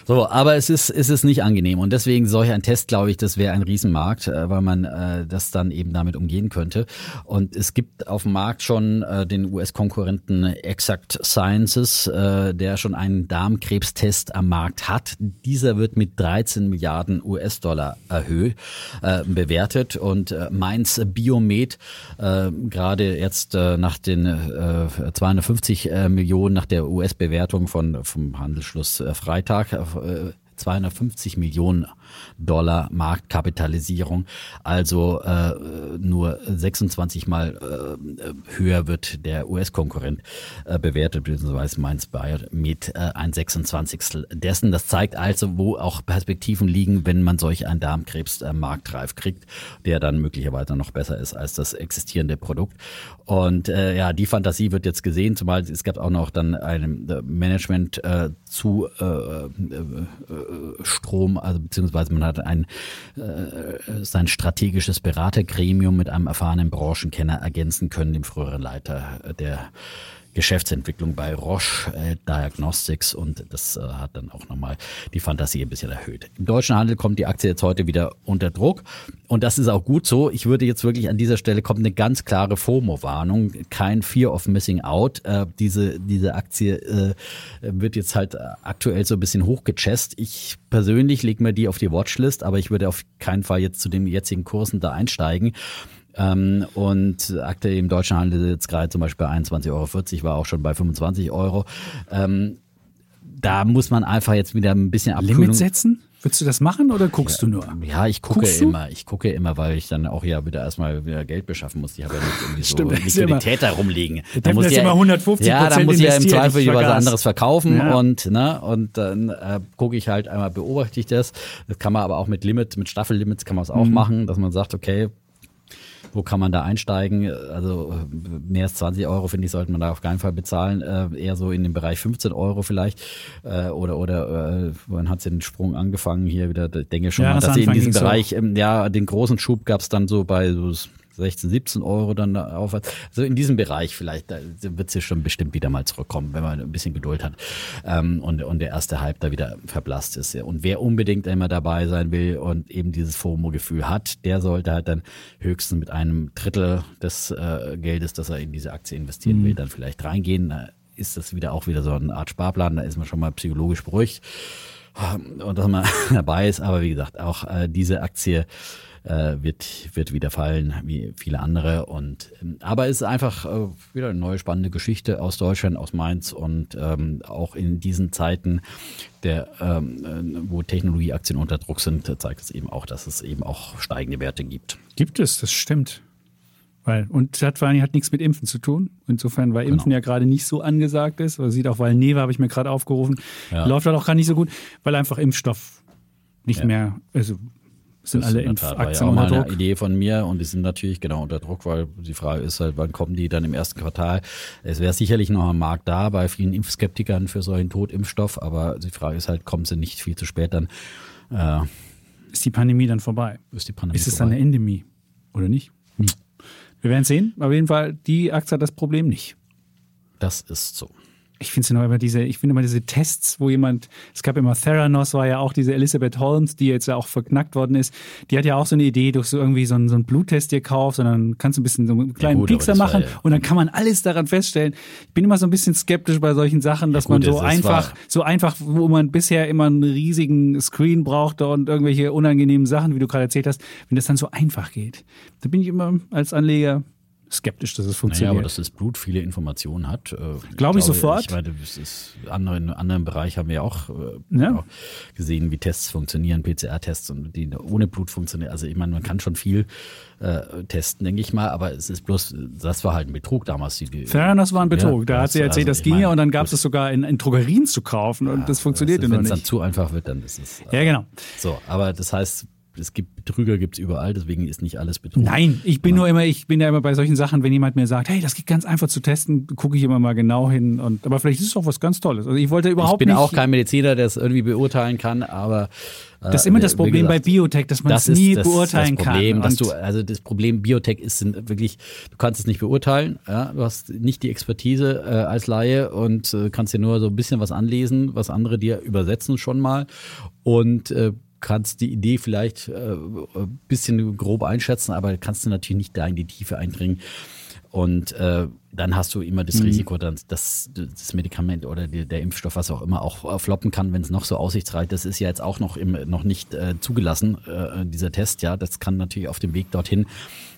S2: So, aber es ist, es ist nicht angenehm und deswegen solch ein Test, glaube ich, das wäre ein Riesenmarkt, äh, weil man äh, das dann eben damit umgehen könnte. Und es gibt auf dem Markt schon äh, den US-Konkurrenten Exact Sciences äh, der schon einen Darmkrebstest am Markt hat. Dieser wird mit 13 Milliarden US-Dollar erhöht, äh, bewertet und äh, Mainz Biomed äh, gerade jetzt äh, nach den äh, 250 äh, Millionen nach der US-Bewertung vom Handelsschluss äh, Freitag äh, 250 Millionen Dollar Marktkapitalisierung, also äh, nur 26 Mal äh, höher wird der US-Konkurrent äh, bewertet, beziehungsweise Mainz Bayer mit äh, ein 26. dessen. Das zeigt also, wo auch Perspektiven liegen, wenn man solch einen Darmkrebs äh, marktreif kriegt, der dann möglicherweise noch besser ist als das existierende Produkt. Und äh, ja, die Fantasie wird jetzt gesehen, zumal es gab auch noch dann ein äh, Management äh, zu äh, äh, äh, Strom, also beziehungsweise man hat ein äh, sein strategisches Beratergremium mit einem erfahrenen Branchenkenner ergänzen können, dem früheren Leiter der Geschäftsentwicklung bei Roche äh, Diagnostics und das äh, hat dann auch nochmal die Fantasie ein bisschen erhöht. Im deutschen Handel kommt die Aktie jetzt heute wieder unter Druck und das ist auch gut so. Ich würde jetzt wirklich an dieser Stelle kommt eine ganz klare FOMO-Warnung, kein Fear of Missing Out. Äh, diese, diese Aktie äh, wird jetzt halt aktuell so ein bisschen hochgechest. Ich persönlich lege mir die auf die Watchlist, aber ich würde auf keinen Fall jetzt zu den jetzigen Kursen da einsteigen. Ähm, und aktuell im deutschen Handel jetzt gerade zum Beispiel bei 21,40 Euro, war auch schon bei 25 Euro. Ähm, da muss man einfach jetzt wieder ein bisschen
S1: Abkühlung. Limit setzen? Würdest du das machen oder guckst
S2: ja,
S1: du nur?
S2: Ja, ich gucke immer. Ich gucke immer, weil ich dann auch ja wieder erstmal wieder Geld beschaffen muss. Ich habe ja nicht irgendwie Stimmt, so Liquidität da rumliegen.
S1: Da muss ja immer 150
S2: Ja, da muss ich ja im Zweifel was anderes verkaufen ja. und ne und dann äh, gucke ich halt einmal beobachte ich das. Das kann man aber auch mit Limit, mit Staffellimits kann man es auch mhm. machen, dass man sagt, okay, wo kann man da einsteigen? Also mehr als 20 Euro, finde ich, sollte man da auf keinen Fall bezahlen. Äh, eher so in dem Bereich 15 Euro vielleicht. Äh, oder oder äh, wann hat sie den Sprung angefangen? Hier wieder, denke schon ja, mal, dass sie in diesem Bereich, ähm, ja, den großen Schub gab es dann so bei so 16, 17 Euro dann aufwärts. Also in diesem Bereich vielleicht, da wird sie schon bestimmt wieder mal zurückkommen, wenn man ein bisschen Geduld hat ähm, und, und der erste Hype da wieder verblasst ist. Und wer unbedingt immer dabei sein will und eben dieses FOMO-Gefühl hat, der sollte halt dann höchstens mit einem Drittel des äh, Geldes, das er in diese Aktie investieren mhm. will, dann vielleicht reingehen. Da ist das wieder auch wieder so eine Art Sparplan, da ist man schon mal psychologisch beruhigt und dass man (laughs) dabei ist. Aber wie gesagt, auch äh, diese Aktie äh, wird, wird wieder fallen, wie viele andere. Und ähm, aber es ist einfach äh, wieder eine neue spannende Geschichte aus Deutschland, aus Mainz und ähm, auch in diesen Zeiten, der, ähm, äh, wo Technologieaktien unter Druck sind, zeigt es eben auch, dass es eben auch steigende Werte gibt.
S1: Gibt es, das stimmt. Weil, und das hat vor allem hat nichts mit Impfen zu tun. Insofern, weil genau. Impfen ja gerade nicht so angesagt ist. Man sieht auch, weil Neva habe ich mir gerade aufgerufen, ja. läuft halt auch gar nicht so gut, weil einfach Impfstoff nicht ja. mehr, also sind alle in Tat, Aktien
S2: war ja auch mal eine Idee von mir und die sind natürlich genau unter Druck, weil die Frage ist halt, wann kommen die dann im ersten Quartal? Es wäre sicherlich noch ein Markt da bei vielen Impfskeptikern für solchen Totimpfstoff, aber die Frage ist halt, kommen sie nicht viel zu spät dann?
S1: Äh, ist die Pandemie dann vorbei?
S2: Ist die Pandemie
S1: Ist es dann eine Endemie oder nicht? Hm. Wir werden sehen. Auf jeden Fall, die Aktie hat das Problem nicht.
S2: Das ist so
S1: ich finde es immer diese, ich finde immer diese Tests, wo jemand, es gab immer Theranos, war ja auch diese Elizabeth Holmes, die jetzt ja auch verknackt worden ist. Die hat ja auch so eine Idee, durch so irgendwie so einen, so einen Bluttest dir kaufst, sondern kannst du ein bisschen so einen kleinen ja, gut, Piekser machen ja, und dann kann man alles daran feststellen. Ich bin immer so ein bisschen skeptisch bei solchen Sachen, dass ja, gut, man so einfach, so einfach, wo man bisher immer einen riesigen Screen brauchte und irgendwelche unangenehmen Sachen, wie du gerade erzählt hast, wenn das dann so einfach geht. Da bin ich immer als Anleger skeptisch, dass es funktioniert. Naja,
S2: aber dass das Blut viele Informationen hat. Äh,
S1: glaube ich sofort.
S2: Ich meine, das ist andere, in einem anderen Bereich haben wir auch, äh, ja. auch gesehen, wie Tests funktionieren, PCR-Tests und die ohne Blut funktionieren. Also ich meine, man kann schon viel äh, testen, denke ich mal, aber es ist bloß, das war halt ein Betrug damals. Die,
S1: das war ein Betrug. Ja, da hat sie erzählt, also, das ging ja und dann gab es das sogar in, in Drogerien zu kaufen und das funktioniert
S2: also,
S1: noch nicht.
S2: Wenn es dann zu einfach wird, dann ist es.
S1: ja, genau.
S2: So, aber das heißt, es gibt Betrüger gibt es überall, deswegen ist nicht alles Betrug.
S1: Nein, ich bin nur immer, ich bin ja immer bei solchen Sachen, wenn jemand mir sagt, hey, das geht ganz einfach zu testen, gucke ich immer mal genau hin. Und aber vielleicht ist es auch was ganz Tolles. Also ich wollte überhaupt. Ich bin
S2: nicht, auch kein Mediziner, der es irgendwie beurteilen kann, aber
S1: äh, das ist immer das Problem gesagt, bei Biotech, dass man es nie das, beurteilen
S2: das Problem,
S1: kann.
S2: Dass du, also das Problem Biotech ist wirklich, du kannst es nicht beurteilen. Ja? Du hast nicht die Expertise äh, als Laie und äh, kannst dir nur so ein bisschen was anlesen, was andere dir übersetzen schon mal. Und äh, kannst die Idee vielleicht äh, ein bisschen grob einschätzen, aber kannst du natürlich nicht da in die Tiefe eindringen. Und äh, dann hast du immer das mhm. Risiko, dass, das Medikament oder die, der Impfstoff, was auch immer, auch floppen kann, wenn es noch so aussichtsreich ist. Das ist ja jetzt auch noch, im, noch nicht äh, zugelassen, äh, dieser Test. Ja, das kann natürlich auf dem Weg dorthin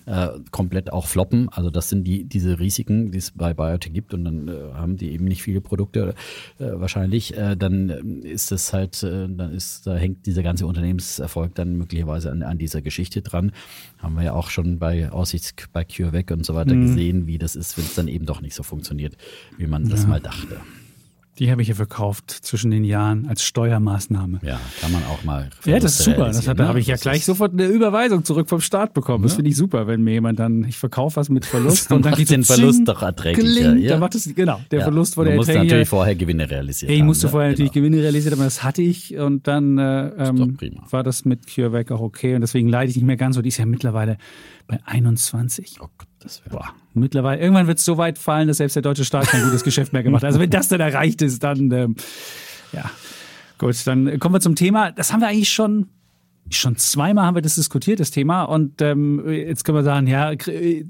S2: äh, komplett auch floppen. Also das sind die diese Risiken, die es bei Biotech gibt und dann äh, haben die eben nicht viele Produkte äh, wahrscheinlich. Äh, dann ist es halt, äh, dann ist, da hängt dieser ganze Unternehmenserfolg dann möglicherweise an, an dieser Geschichte dran. Haben wir ja auch schon bei Aussichts, bei CureVac und so weiter mhm. gesehen, wie das ist, wenn es dann eben doch nicht so funktioniert, wie man das mal dachte.
S1: Die habe ich ja verkauft zwischen den Jahren als Steuermaßnahme.
S2: Ja, kann man auch mal.
S1: Ja, das ist super. Das hat, da habe ich ja gleich sofort eine Überweisung zurück vom Staat bekommen. Ja. Das finde ich super, wenn mir jemand dann, ich verkaufe was mit Verlust (laughs)
S2: und dann geht den Verlust doch erträglicher.
S1: Ja. Dann macht es, genau, der ja. Verlust wurde
S2: erträglicher. Du musst natürlich vorher Gewinne realisieren.
S1: Ich musste ne? vorher natürlich genau. Gewinne realisieren, aber das hatte ich und dann äh, ähm, war das mit CureVac auch okay und deswegen leide ich nicht mehr ganz so. Die ist ja mittlerweile bei 21. Oh Gott, das wäre. Boah, mittlerweile. Irgendwann wird es so weit fallen, dass selbst der deutsche Staat kein gutes Geschäft mehr gemacht hat. Also wenn das dann erreicht ist, dann ähm, ja. Gut, dann kommen wir zum Thema. Das haben wir eigentlich schon schon zweimal haben wir das diskutiert, das Thema. Und ähm, jetzt können wir sagen, ja, äh,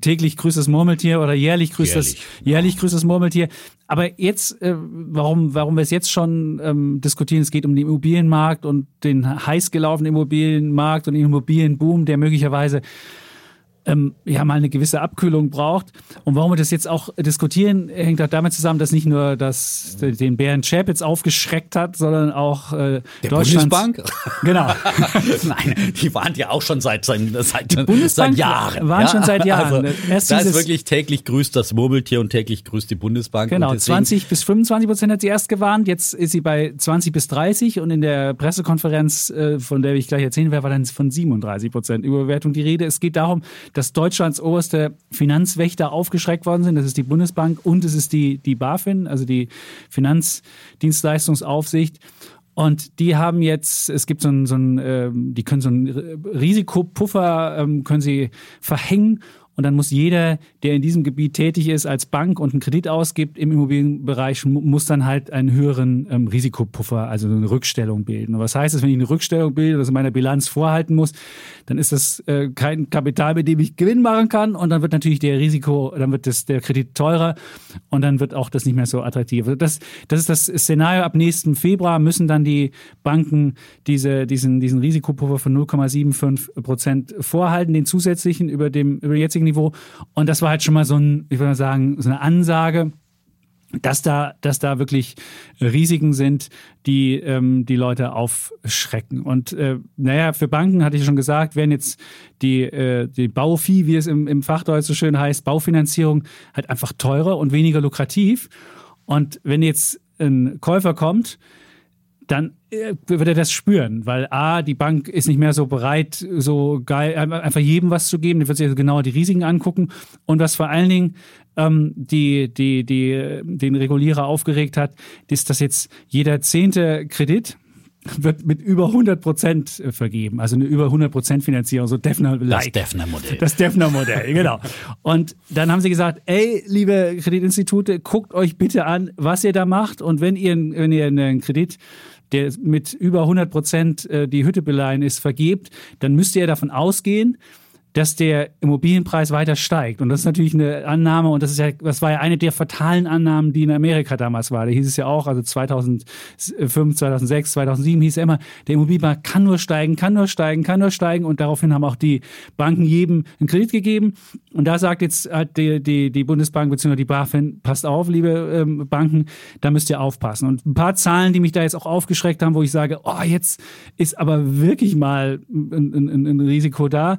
S1: täglich grüßt das Murmeltier oder jährlich grüßt jährlich. das jährlich grüßt das Murmeltier. Aber jetzt, äh, warum, warum wir es jetzt schon ähm, diskutieren, es geht um den Immobilienmarkt und den heiß gelaufenen Immobilienmarkt und den Immobilienboom, der möglicherweise ähm, ja mal eine gewisse Abkühlung braucht. Und warum wir das jetzt auch diskutieren, hängt auch damit zusammen, dass nicht nur das den Bären Chap jetzt aufgeschreckt hat, sondern auch äh,
S2: Der Bundesbank.
S1: Genau. (laughs)
S2: Nein, die waren ja auch schon seit seit, seit, seit Jahren.
S1: Waren ja? schon seit Jahren.
S2: Also, Erst da ist wirklich täglich grüßt das Murmeltier und täglich grüßt die Bundesbank.
S1: Genau, 20 bis 25 Prozent hat sie erst gewarnt. Jetzt ist sie bei 20 bis 30 und in der Pressekonferenz, äh, von der ich gleich erzählen werde, war dann von 37 Prozent Überbewertung die Rede. Es geht darum, dass Deutschlands oberste Finanzwächter aufgeschreckt worden sind. Das ist die Bundesbank und es ist die, die BaFin, also die Finanzdienstleistungsaufsicht. Und die haben jetzt, es gibt so ein, so ein ähm, die können so ein Risikopuffer, ähm, können sie verhängen und dann muss jeder, der in diesem Gebiet tätig ist, als Bank und einen Kredit ausgibt im Immobilienbereich, muss dann halt einen höheren ähm, Risikopuffer, also eine Rückstellung bilden. Und was heißt das, wenn ich eine Rückstellung bilde, das in meiner Bilanz vorhalten muss, dann ist das äh, kein Kapital, mit dem ich Gewinn machen kann. Und dann wird natürlich der Risiko, dann wird das, der Kredit teurer und dann wird auch das nicht mehr so attraktiv. Also das, das ist das Szenario. Ab nächsten Februar müssen dann die Banken diese, diesen, diesen Risikopuffer von 0,75 Prozent vorhalten, den zusätzlichen über dem, über jetzigen Niveau. Und das war halt schon mal so ein, ich würde mal sagen, so eine Ansage, dass da, dass da wirklich Risiken sind, die ähm, die Leute aufschrecken. Und äh, naja, für Banken hatte ich schon gesagt, werden jetzt die, äh, die Baufee, wie es im, im Fachdeutsch so schön heißt, Baufinanzierung halt einfach teurer und weniger lukrativ. Und wenn jetzt ein Käufer kommt, dann äh, wird er das spüren, weil A, die Bank ist nicht mehr so bereit, so geil, einfach jedem was zu geben, die wird sich also genauer die Risiken angucken. Und was vor allen Dingen ähm, die, die, die, den Regulierer aufgeregt hat, ist, dass jetzt jeder zehnte Kredit, wird mit über 100 Prozent äh, vergeben, also eine über 100 Prozent Finanzierung, so Defner
S2: Das Defner-Modell.
S1: Das Defner-Modell, (laughs) genau. Und dann haben sie gesagt, ey, liebe Kreditinstitute, guckt euch bitte an, was ihr da macht. Und wenn ihr, wenn ihr einen Kredit der mit über 100 Prozent äh, die Hütte beleihen ist, vergebt, dann müsst ihr davon ausgehen, dass der Immobilienpreis weiter steigt. Und das ist natürlich eine Annahme, und das ist ja, das war ja eine der fatalen Annahmen, die in Amerika damals war. Da hieß es ja auch, also 2005, 2006, 2007 hieß es immer, der Immobilienmarkt kann nur steigen, kann nur steigen, kann nur steigen. Und daraufhin haben auch die Banken jedem einen Kredit gegeben. Und da sagt jetzt halt die, die, die Bundesbank bzw. die BaFin, passt auf, liebe ähm, Banken, da müsst ihr aufpassen. Und ein paar Zahlen, die mich da jetzt auch aufgeschreckt haben, wo ich sage, oh, jetzt ist aber wirklich mal ein, ein, ein Risiko da.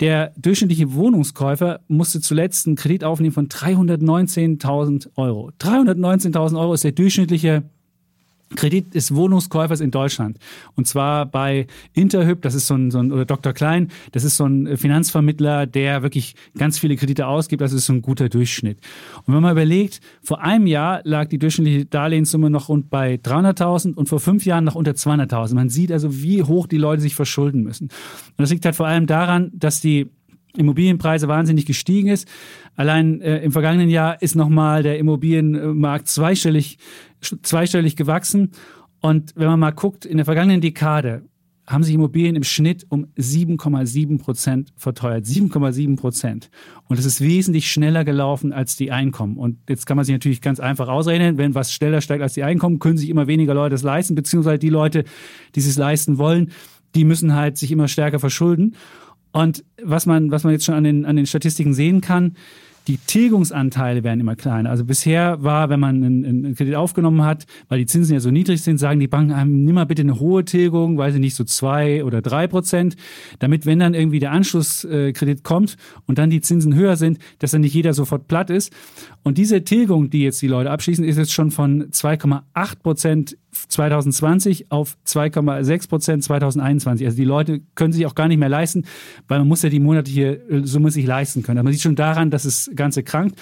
S1: Der durchschnittliche Wohnungskäufer musste zuletzt einen Kredit aufnehmen von 319.000 Euro. 319.000 Euro ist der durchschnittliche Kredit des Wohnungskäufers in Deutschland. Und zwar bei Interhyp, das ist so ein, so ein, oder Dr. Klein, das ist so ein Finanzvermittler, der wirklich ganz viele Kredite ausgibt. Das ist so ein guter Durchschnitt. Und wenn man überlegt, vor einem Jahr lag die durchschnittliche Darlehenssumme noch rund bei 300.000 und vor fünf Jahren noch unter 200.000. Man sieht also, wie hoch die Leute sich verschulden müssen. Und das liegt halt vor allem daran, dass die Immobilienpreise wahnsinnig gestiegen ist. Allein äh, im vergangenen Jahr ist nochmal der Immobilienmarkt zweistellig, zweistellig gewachsen. Und wenn man mal guckt, in der vergangenen Dekade haben sich Immobilien im Schnitt um 7,7 Prozent verteuert. 7,7 Prozent. Und es ist wesentlich schneller gelaufen als die Einkommen. Und jetzt kann man sich natürlich ganz einfach ausrechnen, wenn was schneller steigt als die Einkommen, können sich immer weniger Leute das leisten, beziehungsweise die Leute, die es leisten wollen, die müssen halt sich immer stärker verschulden. Und was man, was man jetzt schon an den, an den Statistiken sehen kann, die Tilgungsanteile werden immer kleiner. Also bisher war, wenn man einen, einen, Kredit aufgenommen hat, weil die Zinsen ja so niedrig sind, sagen die Banken einem, nimm mal bitte eine hohe Tilgung, weil sie nicht so zwei oder drei Prozent, damit wenn dann irgendwie der Anschlusskredit kommt und dann die Zinsen höher sind, dass dann nicht jeder sofort platt ist. Und diese Tilgung, die jetzt die Leute abschließen, ist jetzt schon von 2,8 Prozent 2020 auf 2,6 Prozent 2021. Also die Leute können sich auch gar nicht mehr leisten, weil man muss ja die monatliche Summe sich leisten können. Aber man sieht schon daran, dass es Ganze krankt.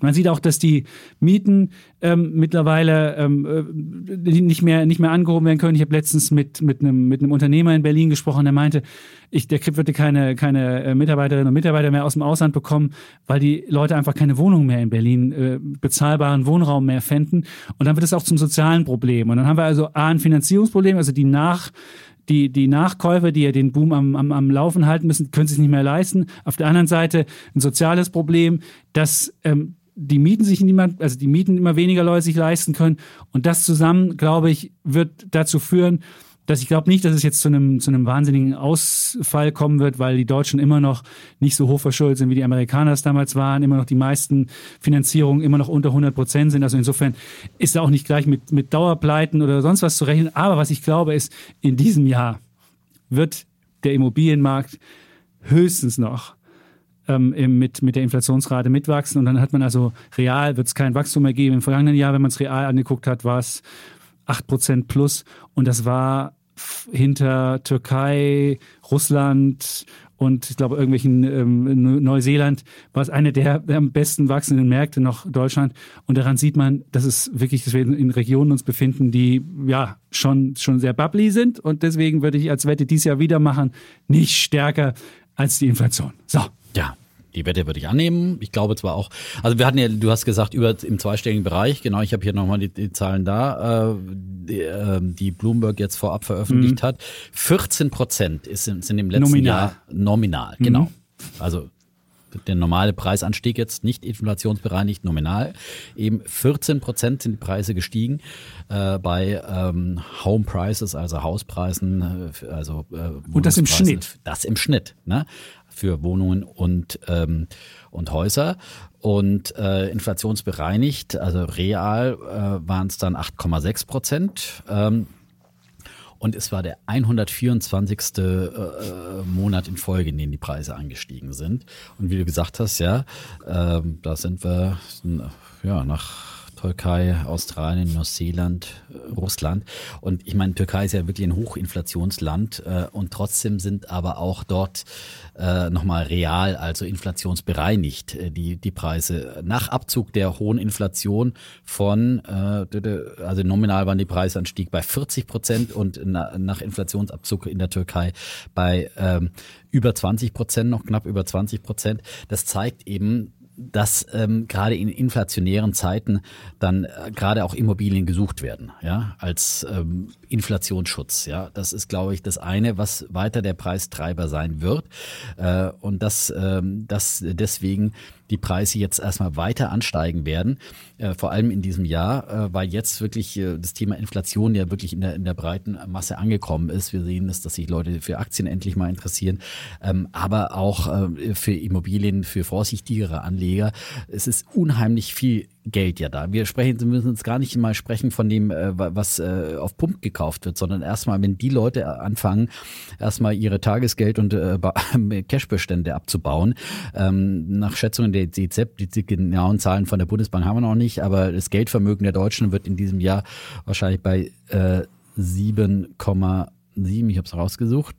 S1: Man sieht auch, dass die Mieten ähm, mittlerweile ähm, äh, nicht mehr nicht mehr angehoben werden können. Ich habe letztens mit mit einem mit einem Unternehmer in Berlin gesprochen, der meinte, ich der würde keine keine äh, Mitarbeiterinnen und Mitarbeiter mehr aus dem Ausland bekommen, weil die Leute einfach keine Wohnung mehr in Berlin äh, bezahlbaren Wohnraum mehr fänden. Und dann wird es auch zum sozialen Problem. Und dann haben wir also a ein Finanzierungsproblem, also die nach die, die Nachkäufer, die ja den Boom am, am, am Laufen halten müssen, können sich nicht mehr leisten. Auf der anderen Seite ein soziales Problem, dass ähm, die Mieten sich niemand, also die Mieten immer weniger Leute sich leisten können. Und das zusammen, glaube ich, wird dazu führen, dass ich glaube nicht, dass es jetzt zu einem, zu einem wahnsinnigen Ausfall kommen wird, weil die Deutschen immer noch nicht so hoch verschuldet sind, wie die Amerikaner es damals waren, immer noch die meisten Finanzierungen immer noch unter 100 Prozent sind. Also insofern ist da auch nicht gleich mit, mit Dauerpleiten oder sonst was zu rechnen. Aber was ich glaube ist, in diesem Jahr wird der Immobilienmarkt höchstens noch ähm, mit, mit der Inflationsrate mitwachsen. Und dann hat man also real, wird es kein Wachstum mehr geben. Im vergangenen Jahr, wenn man es real angeguckt hat, war es 8% plus. Und das war hinter Türkei, Russland und ich glaube irgendwelchen ähm, Neuseeland war es eine der, am besten wachsenden Märkte noch Deutschland und daran sieht man, dass es wirklich, dass wir in Regionen uns befinden, die ja schon schon sehr bubbly sind und deswegen würde ich als Wette dieses Jahr wieder machen, nicht stärker als die Inflation. So.
S2: Ja, die Wette würde ich annehmen. Ich glaube zwar auch, also wir hatten ja, du hast gesagt, über im zweistelligen Bereich, genau, ich habe hier nochmal die, die Zahlen da, äh, die, äh, die Bloomberg jetzt vorab veröffentlicht mhm. hat. 14 Prozent ist, sind im letzten nominal. Jahr nominal, genau. Mhm. Also der normale Preisanstieg jetzt nicht inflationsbereinigt nominal. Eben 14 Prozent sind die Preise gestiegen äh, bei ähm, Home Prices, also Hauspreisen, äh, also
S1: äh, und das im Schnitt.
S2: Das im Schnitt. Ne? für Wohnungen und, ähm, und Häuser. Und äh, inflationsbereinigt, also real, äh, waren es dann 8,6 Prozent. Ähm, und es war der 124. Äh, Monat in Folge, in dem die Preise angestiegen sind. Und wie du gesagt hast, ja, äh, da sind wir ja nach Türkei, Australien, Neuseeland, äh, Russland. Und ich meine, Türkei ist ja wirklich ein Hochinflationsland äh, und trotzdem sind aber auch dort äh, nochmal real, also inflationsbereinigt, äh, die, die Preise. Nach Abzug der hohen Inflation von, äh, also nominal waren die Preisanstieg bei 40 Prozent und na, nach Inflationsabzug in der Türkei bei ähm, über 20 Prozent, noch knapp über 20 Prozent. Das zeigt eben, dass ähm, gerade in inflationären Zeiten dann äh, gerade auch Immobilien gesucht werden, ja, als ähm, Inflationsschutz. Ja, das ist, glaube ich, das eine, was weiter der Preistreiber sein wird äh, und dass, ähm, dass deswegen die Preise jetzt erstmal weiter ansteigen werden, äh, vor allem in diesem Jahr, äh, weil jetzt wirklich äh, das Thema Inflation ja wirklich in der, in der breiten Masse angekommen ist. Wir sehen es, dass sich Leute für Aktien endlich mal interessieren, ähm, aber auch äh, für Immobilien, für vorsichtigere Anleger. Es ist unheimlich viel Geld ja da. Wir sprechen, wir müssen uns gar nicht mal sprechen von dem, äh, was äh, auf Pump gekauft wird, sondern erstmal, wenn die Leute anfangen, erstmal ihre Tagesgeld und äh, (laughs) Cashbestände abzubauen. Ähm, nach Schätzungen der DZ, die, genauen Zahlen von der Bundesbank haben wir noch nicht, aber das Geldvermögen der Deutschen wird in diesem Jahr wahrscheinlich bei äh, 7,7, ich habe es rausgesucht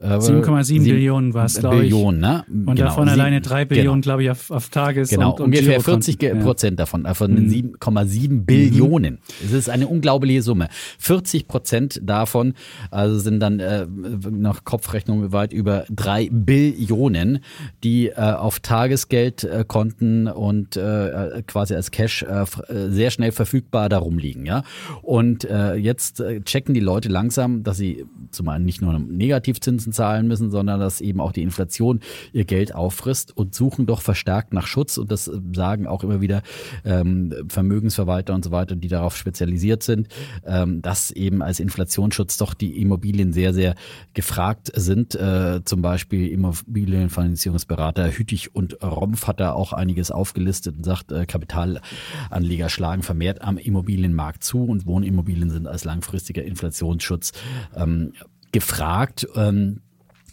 S1: 7,7 Billionen war es, glaube ich. Billionen,
S2: ne?
S1: Und genau. davon alleine 3 genau. Billionen, genau. glaube ich, auf, auf Tages-
S2: Genau, und, und ungefähr 40 ja. Prozent davon, äh, von mhm. 7,7 Billionen. Mhm. Es ist eine unglaubliche Summe. 40 Prozent davon also sind dann äh, nach Kopfrechnung weit über 3 Billionen, die äh, auf Tagesgeldkonten äh, und äh, quasi als Cash äh, äh, sehr schnell verfügbar darum liegen. Ja? Und äh, jetzt äh, checken die Leute langsam, dass sie zumal nicht nur Negativzinsen Zinsen zahlen müssen, sondern dass eben auch die Inflation ihr Geld auffrisst und suchen doch verstärkt nach Schutz. Und das sagen auch immer wieder ähm, Vermögensverwalter und so weiter, die darauf spezialisiert sind, ähm, dass eben als Inflationsschutz doch die Immobilien sehr, sehr gefragt sind. Äh, zum Beispiel Immobilienfinanzierungsberater Hütig und Rompf hat da auch einiges aufgelistet und sagt, äh, Kapitalanleger schlagen vermehrt am Immobilienmarkt zu und Wohnimmobilien sind als langfristiger Inflationsschutz ähm, gefragt. Ähm,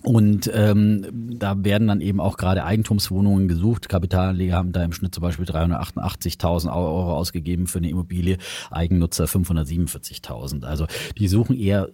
S2: und ähm, da werden dann eben auch gerade Eigentumswohnungen gesucht. Kapitalanleger haben da im Schnitt zum Beispiel 388.000 Euro ausgegeben für eine Immobilie, Eigennutzer 547.000. Also die suchen eher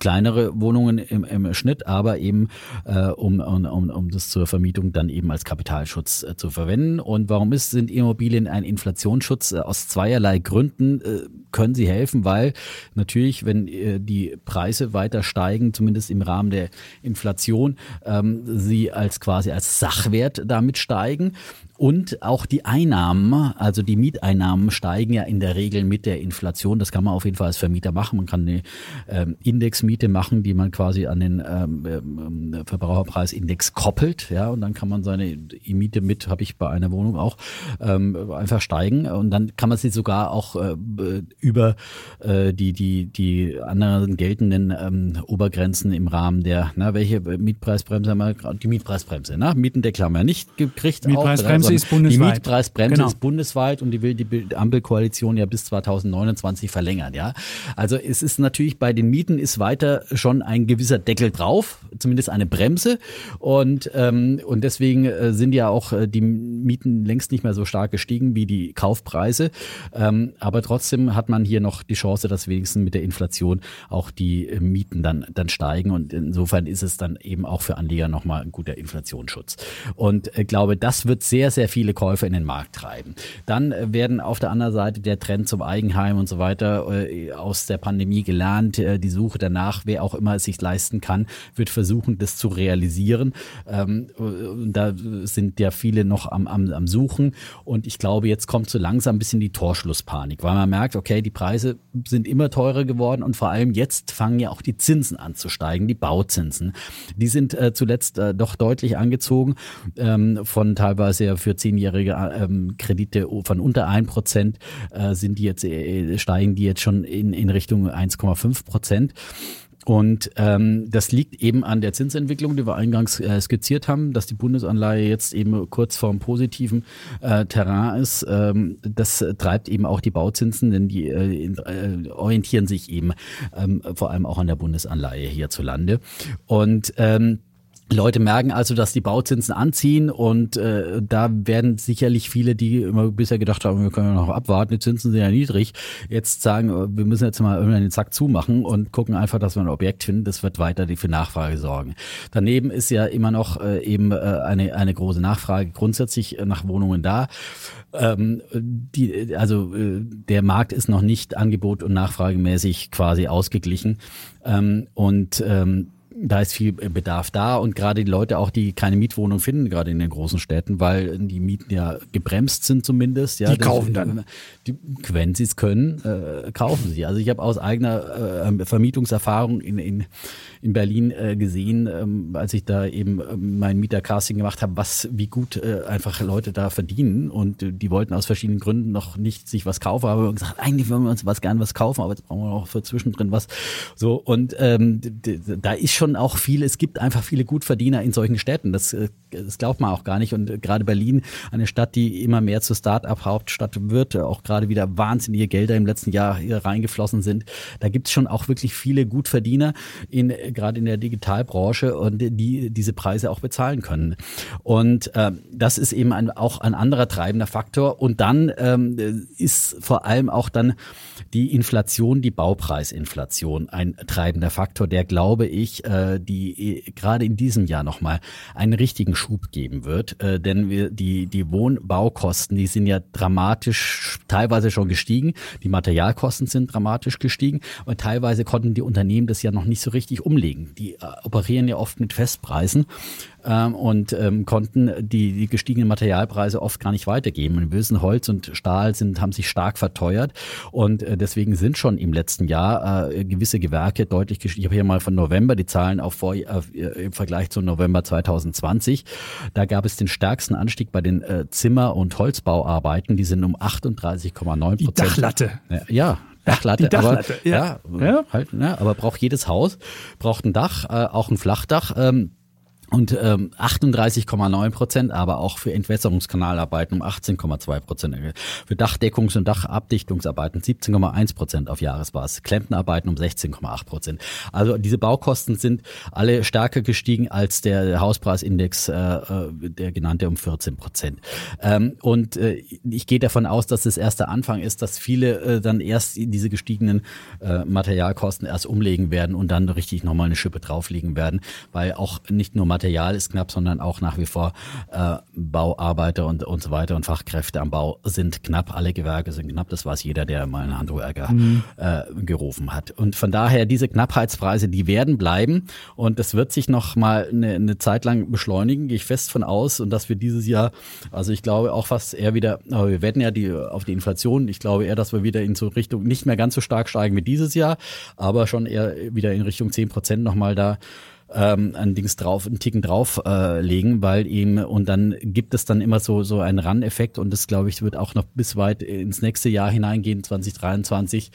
S2: kleinere Wohnungen im, im Schnitt, aber eben äh, um, um, um das zur Vermietung dann eben als Kapitalschutz äh, zu verwenden. Und warum ist, sind Immobilien ein Inflationsschutz? Äh, aus zweierlei Gründen äh, können sie helfen, weil natürlich, wenn äh, die Preise weiter steigen, zumindest im Rahmen der Inflation, ähm, sie als quasi als Sachwert damit steigen Und auch die Einnahmen, also die Mieteinnahmen steigen ja in der Regel mit der Inflation. Das kann man auf jeden Fall als Vermieter machen. Man kann eine ähm, Indexmiete machen, die man quasi an den ähm, ähm, Verbraucherpreisindex koppelt. Ja, und dann kann man seine Miete mit, habe ich bei einer Wohnung auch, ähm, einfach steigen. Und dann kann man sie sogar auch äh, über äh, die, die, die anderen geltenden ähm, Obergrenzen im Rahmen der, na, welche Mietpreisbremse haben wir? Die Mietpreisbremse, ne? Mietendeckel haben wir nicht gekriegt.
S1: Mietpreisbremse
S2: auch,
S1: ist bundesweit.
S2: Die Mietpreisbremse genau. ist bundesweit und die will die Ampelkoalition ja bis 2029 verlängern, ja. Also es ist natürlich bei den Mieten ist weiter schon ein gewisser Deckel drauf, zumindest eine Bremse. Und, ähm, und deswegen äh, sind ja auch äh, die Mieten längst nicht mehr so stark gestiegen wie die Kaufpreise. Ähm, aber trotzdem hat man hier noch die Chance, dass wenigstens mit der Inflation auch die äh, Mieten dann, dann steigen. Und insofern ist es dann eben auch für Anleger nochmal ein guter Inflationsschutz. Und ich glaube, das wird sehr, sehr viele Käufer in den Markt treiben. Dann äh, werden auf der anderen Seite der Trend zum Eigenheim und so weiter äh, aus der Pandemie gelernt. Äh, die Suche danach, wer auch immer es sich leisten kann, wird versuchen, das zu realisieren. Ähm, da sind ja viele noch am, am, am Suchen. Und ich glaube, jetzt kommt so langsam ein bisschen die Torschlusspanik, weil man merkt, okay, die Preise sind immer teurer geworden und vor allem jetzt fangen ja auch die Zinsen an zu steigen, die Bauzinsen. Die sind äh, zuletzt äh, doch deutlich angezogen ähm, von teilweise ja für zehnjährige ähm, Kredite von unter ein Prozent äh, äh, steigen die jetzt schon in, in Richtung 1,5 Prozent. Und ähm, das liegt eben an der Zinsentwicklung, die wir eingangs äh, skizziert haben, dass die Bundesanleihe jetzt eben kurz vorm positiven äh, Terrain ist. Ähm, das treibt eben auch die Bauzinsen, denn die äh, äh, orientieren sich eben ähm, vor allem auch an der Bundesanleihe hierzulande. Und ähm, Leute merken also, dass die Bauzinsen anziehen und äh, da werden sicherlich viele, die immer bisher gedacht haben, wir können ja noch abwarten, die Zinsen sind ja niedrig, jetzt sagen, äh, wir müssen jetzt mal irgendwann den Zack zumachen und gucken einfach, dass wir ein Objekt finden. Das wird weiter für Nachfrage sorgen. Daneben ist ja immer noch äh, eben äh, eine, eine große Nachfrage grundsätzlich äh, nach Wohnungen da. Ähm, die, also äh, der Markt ist noch nicht angebot- und nachfragemäßig quasi ausgeglichen. Ähm, und ähm, da ist viel Bedarf da und gerade die Leute auch, die keine Mietwohnung finden, gerade in den großen Städten, weil die Mieten ja gebremst sind zumindest. Ja,
S1: die kaufen dann.
S2: Die, wenn sie es können, äh, kaufen sie. Also ich habe aus eigener äh, Vermietungserfahrung in, in, in Berlin äh, gesehen, ähm, als ich da eben ähm, mein Mietercasting gemacht habe, was wie gut äh, einfach Leute da verdienen und äh, die wollten aus verschiedenen Gründen noch nicht sich was kaufen, aber gesagt, eigentlich wollen wir uns was gern was kaufen, aber jetzt brauchen wir noch für zwischendrin was. So und ähm, da ist schon auch viel, es gibt einfach viele Gutverdiener in solchen Städten. Das, äh, das glaubt man auch gar nicht. Und gerade Berlin, eine Stadt, die immer mehr zur Start-up-Hauptstadt wird, auch gerade wieder wahnsinnige Gelder im letzten Jahr hier reingeflossen sind. Da gibt es schon auch wirklich viele Gutverdiener in gerade in der Digitalbranche und die diese Preise auch bezahlen können. Und äh, das ist eben ein, auch ein anderer treibender Faktor. Und dann ähm, ist vor allem auch dann die Inflation, die Baupreisinflation ein treibender Faktor, der glaube ich, äh, die äh, gerade in diesem Jahr nochmal einen richtigen Schub geben wird. Äh, denn wir, die, die Wohnbaukosten, die sind ja dramatisch teilweise schon gestiegen. Die Materialkosten sind dramatisch gestiegen und teilweise konnten die Unternehmen das ja noch nicht so richtig umlegen. Die äh, operieren ja oft mit Festpreisen ähm, und ähm, konnten die, die gestiegenen Materialpreise oft gar nicht weitergeben. Und Bösen Holz und Stahl sind, haben sich stark verteuert und äh, deswegen sind schon im letzten Jahr äh, gewisse Gewerke deutlich gestiegen. Ich habe hier mal von November die Zahlen auf vor, äh, im Vergleich zu November 2020. Da gab es den stärksten Anstieg bei den äh, Zimmer- und Holzbauarbeiten. Die sind um 38,9 Prozent.
S1: Die Dachlatte.
S2: Ja, Dachlatte,
S1: die Dachlatte
S2: aber, ja. ja, Halt, ne, aber braucht jedes Haus, braucht ein Dach, äh, auch ein Flachdach. Ähm, und ähm, 38,9 Prozent, aber auch für Entwässerungskanalarbeiten um 18,2 Prozent. Für Dachdeckungs- und Dachabdichtungsarbeiten 17,1 Prozent auf Jahresbasis. Klempenarbeiten um 16,8 Prozent. Also diese Baukosten sind alle stärker gestiegen als der Hauspreisindex, äh, äh der genannte um 14 Prozent. Ähm, und äh, ich gehe davon aus, dass das erst der Anfang ist, dass viele äh, dann erst diese gestiegenen äh, Materialkosten erst umlegen werden und dann richtig nochmal eine Schippe drauflegen werden, weil auch nicht nur Material Material ist knapp, sondern auch nach wie vor äh, Bauarbeiter und, und so weiter und Fachkräfte am Bau sind knapp. Alle Gewerke sind knapp. Das weiß jeder, der mal einen Handwerker mhm. äh, gerufen hat. Und von daher, diese Knappheitspreise, die werden bleiben. Und das wird sich noch mal eine, eine Zeit lang beschleunigen, gehe ich fest von aus. Und dass wir dieses Jahr, also ich glaube auch fast eher wieder, aber wir werden ja die auf die Inflation, ich glaube eher, dass wir wieder in so Richtung nicht mehr ganz so stark steigen wie dieses Jahr, aber schon eher wieder in Richtung 10 Prozent nochmal da ähm, ein Dings drauf, einen Ticken drauf äh, weil ihm und dann gibt es dann immer so so einen Run-Effekt und das glaube ich wird auch noch bis weit ins nächste Jahr hineingehen, 2023.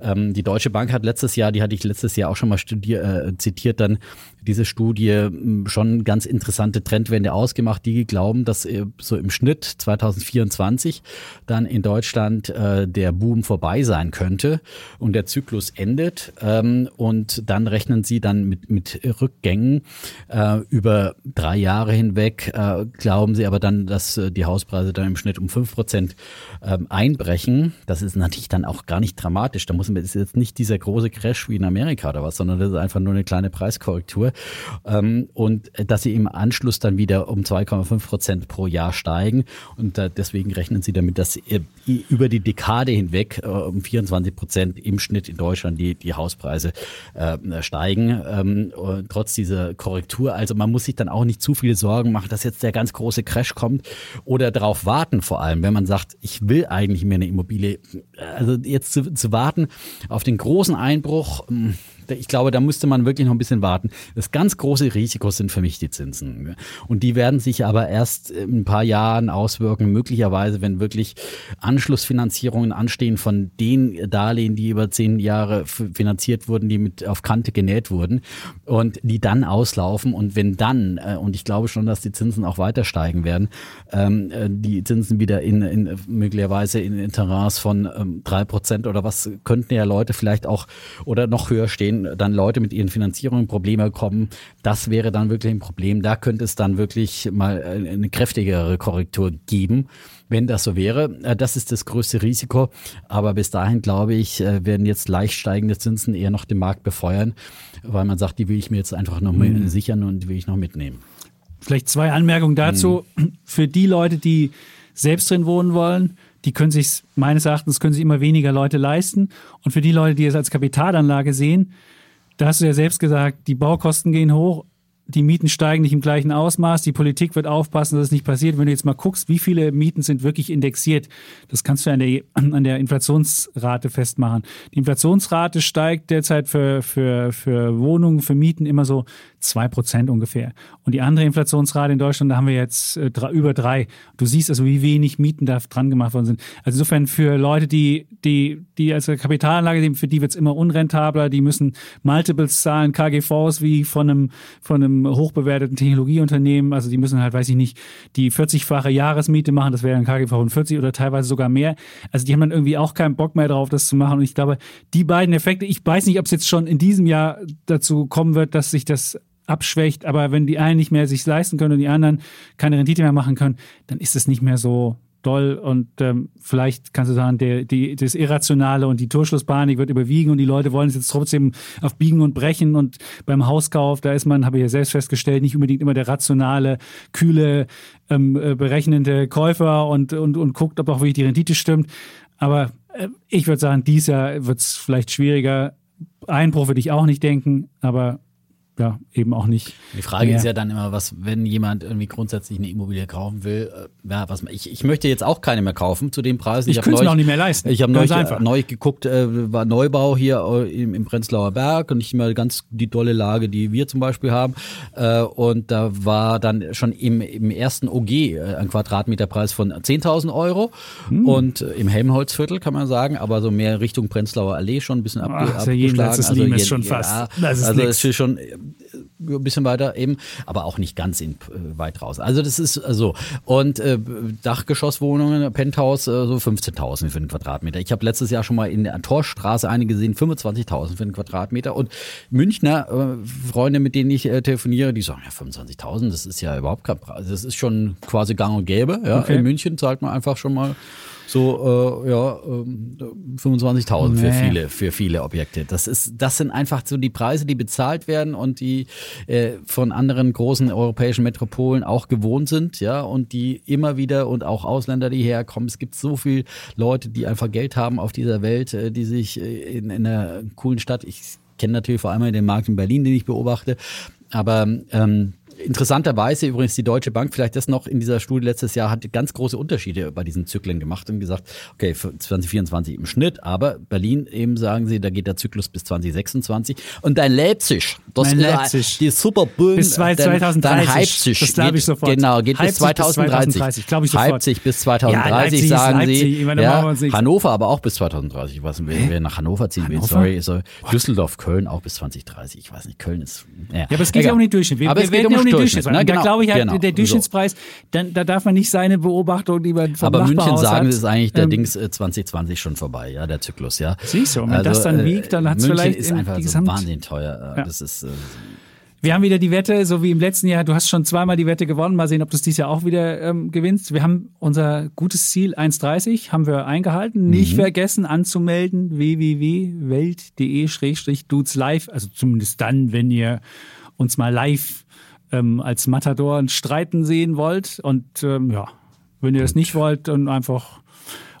S2: Ähm, die Deutsche Bank hat letztes Jahr, die hatte ich letztes Jahr auch schon mal studiert, äh, zitiert, dann diese Studie hm, schon ganz interessante Trendwende ausgemacht. Die glauben, dass äh, so im Schnitt 2024 dann in Deutschland äh, der Boom vorbei sein könnte und der Zyklus endet. Ähm, und dann rechnen sie dann mit, mit Rückgängen äh, über drei Jahre hinweg. Äh, glauben sie aber dann, dass äh, die Hauspreise dann im Schnitt um fünf Prozent ähm, einbrechen. Das ist natürlich dann auch gar nicht dramatisch. Da muss man, ist jetzt nicht dieser große Crash wie in Amerika oder was, sondern das ist einfach nur eine kleine Preiskorrektur. Ähm, und dass sie im Anschluss dann wieder um 2,5 Prozent pro Jahr steigen. Und äh, deswegen rechnen sie damit, dass äh, über die Dekade hinweg äh, um 24 Prozent im Schnitt in Deutschland die, die Hauspreise äh, steigen, ähm, trotz dieser Korrektur. Also man muss sich dann auch nicht zu viele Sorgen machen, dass jetzt der ganz große Crash kommt oder darauf warten vor allem, wenn man sagt, ich will eigentlich mir eine Immobilie, also jetzt zu, zu warten auf den großen Einbruch, hm, ich glaube, da müsste man wirklich noch ein bisschen warten. Das ganz große Risiko sind für mich die Zinsen. Und die werden sich aber erst in ein paar Jahren auswirken, möglicherweise, wenn wirklich Anschlussfinanzierungen anstehen von den Darlehen, die über zehn Jahre finanziert wurden, die mit auf Kante genäht wurden und die dann auslaufen. Und wenn dann, äh, und ich glaube schon, dass die Zinsen auch weiter steigen werden, ähm, äh, die Zinsen wieder in, in möglicherweise in Interesse von ähm, drei Prozent oder was könnten ja Leute vielleicht auch oder noch höher stehen, denen dann Leute mit ihren Finanzierungen Probleme kommen, das wäre dann wirklich ein Problem. Da könnte es dann wirklich mal eine kräftigere Korrektur geben, wenn das so wäre. Äh, das ist das größte Risiko. Aber bis dahin, glaube ich, äh, werden jetzt leicht steigende Zinsen eher noch den Markt befeuern, weil man sagt, die will ich mir jetzt einfach noch mhm. sichern und die will ich noch mitnehmen.
S1: Vielleicht zwei Anmerkungen dazu. Mhm. Für die Leute, die selbst drin wohnen wollen, die können sich meines Erachtens können sich immer weniger Leute leisten. Und für die Leute, die es als Kapitalanlage sehen, da hast du ja selbst gesagt, die Baukosten gehen hoch, die Mieten steigen nicht im gleichen Ausmaß, die Politik wird aufpassen, dass es nicht passiert. Wenn du jetzt mal guckst, wie viele Mieten sind wirklich indexiert, das kannst du an der, an der Inflationsrate festmachen. Die Inflationsrate steigt derzeit für, für, für Wohnungen, für Mieten immer so zwei Prozent ungefähr. Und die andere Inflationsrate in Deutschland, da haben wir jetzt äh, über drei. Du siehst also, wie wenig Mieten da dran gemacht worden sind. Also insofern für Leute, die, die, die als Kapitalanlage, für die wird es immer unrentabler, die müssen Multiples zahlen, KGVs wie von einem, von einem hochbewerteten Technologieunternehmen. Also die müssen halt, weiß ich nicht, die 40-fache Jahresmiete machen, das wäre ein KGV von 40 oder teilweise sogar mehr. Also die haben dann irgendwie auch keinen Bock mehr drauf, das zu machen. Und ich glaube, die beiden Effekte, ich weiß nicht, ob es jetzt schon in diesem Jahr dazu kommen wird, dass sich das abschwächt, aber wenn die einen nicht mehr sich leisten können und die anderen keine Rendite mehr machen können, dann ist es nicht mehr so doll und ähm, vielleicht kannst du sagen, der, die, das Irrationale und die Torschlusspanik wird überwiegen und die Leute wollen es jetzt trotzdem auf Biegen und Brechen und beim Hauskauf, da ist man, habe ich ja selbst festgestellt, nicht unbedingt immer der rationale, kühle, ähm, äh, berechnende Käufer und, und, und guckt, ob auch wirklich die Rendite stimmt. Aber äh, ich würde sagen, dieses Jahr wird es vielleicht schwieriger. Einbruch würde ich auch nicht denken, aber ja, eben auch nicht.
S2: Die Frage mehr. ist ja dann immer, was, wenn jemand irgendwie grundsätzlich eine Immobilie kaufen will, äh, ja, was, ich, ich möchte jetzt auch keine mehr kaufen zu dem Preis.
S1: Ich, ich könnte es mir auch nicht mehr leisten.
S2: Ich habe neulich, neu geguckt, äh, war Neubau hier äh, im, im Prenzlauer Berg und nicht mal ganz die dolle Lage, die wir zum Beispiel haben. Äh, und da war dann schon im, im ersten OG äh, ein Quadratmeterpreis von 10.000 Euro hm. und äh, im Helmholtzviertel kann man sagen, aber so mehr Richtung Prenzlauer Allee schon ein bisschen abge Ach,
S1: abgeschlagen. Also, ist schon fast.
S2: Ja, also es ist schon ein bisschen weiter eben, aber auch nicht ganz in, äh, weit raus. Also das ist so. Also, und äh, Dachgeschosswohnungen, Penthouse, äh, so 15.000 für einen Quadratmeter. Ich habe letztes Jahr schon mal in der Torstraße eine gesehen, 25.000 für einen Quadratmeter. Und Münchner äh, Freunde, mit denen ich äh, telefoniere, die sagen, ja 25.000, das ist ja überhaupt kein Preis. Das ist schon quasi gang und gäbe. Ja. Okay. In München zahlt man einfach schon mal so äh, ja, äh, 25.000 nee. für viele für viele Objekte. Das ist das sind einfach so die Preise, die bezahlt werden und die äh, von anderen großen europäischen Metropolen auch gewohnt sind, ja, und die immer wieder und auch Ausländer, die herkommen. Es gibt so viele Leute, die einfach Geld haben auf dieser Welt, äh, die sich äh, in, in einer coolen Stadt, ich kenne natürlich vor allem den Markt in Berlin, den ich beobachte, aber ähm, Interessanterweise übrigens die Deutsche Bank, vielleicht das noch in dieser Studie letztes Jahr, hat ganz große Unterschiede bei diesen Zyklen gemacht und gesagt, okay, für 2024 im Schnitt, aber Berlin eben sagen sie, da geht der Zyklus bis 2026 und dein Leipzig,
S1: das mein Leipzig.
S2: die super Boom,
S1: bis 2030,
S2: dein Leipzig,
S1: das glaube ich sofort.
S2: Genau, geht bis 2030.
S1: 2030 glaube ich sofort.
S2: Leipzig bis 2030 ja, sagen Leipzig. sie. Meine, ja, Hannover aber auch bis 2030. Ich weiß nicht, wer, wer nach Hannover ziehen will. Sorry, so Düsseldorf, Köln auch bis 2030. Ich weiß nicht, Köln ist.
S1: Ja, ja aber es geht ja um den Durchschnitt. Wir,
S2: aber
S1: wir
S2: es geht um den Durchschnitt.
S1: Ne? Genau glaube ich halt, genau. der Durchschnittspreis, dann, da darf man nicht seine Beobachtung, die man vom
S2: Aber München sagen,
S1: hat,
S2: ist eigentlich der ähm, Dings 2020 äh, schon vorbei, ja, der Zyklus, ja.
S1: Siehst du, und wenn also, das dann äh, wiegt, dann hat es vielleicht
S2: ist einfach so wahnsinnig teuer. Ja. Das ist äh,
S1: wir haben wieder die Wette, so wie im letzten Jahr. Du hast schon zweimal die Wette gewonnen. Mal sehen, ob du es dieses Jahr auch wieder ähm, gewinnst. Wir haben unser gutes Ziel 1,30 haben wir eingehalten. Mhm. Nicht vergessen anzumelden www.welt.de-dudes live. Also zumindest dann, wenn ihr uns mal live ähm, als Matadoren streiten sehen wollt. Und ähm, ja, wenn ihr das nicht wollt, dann einfach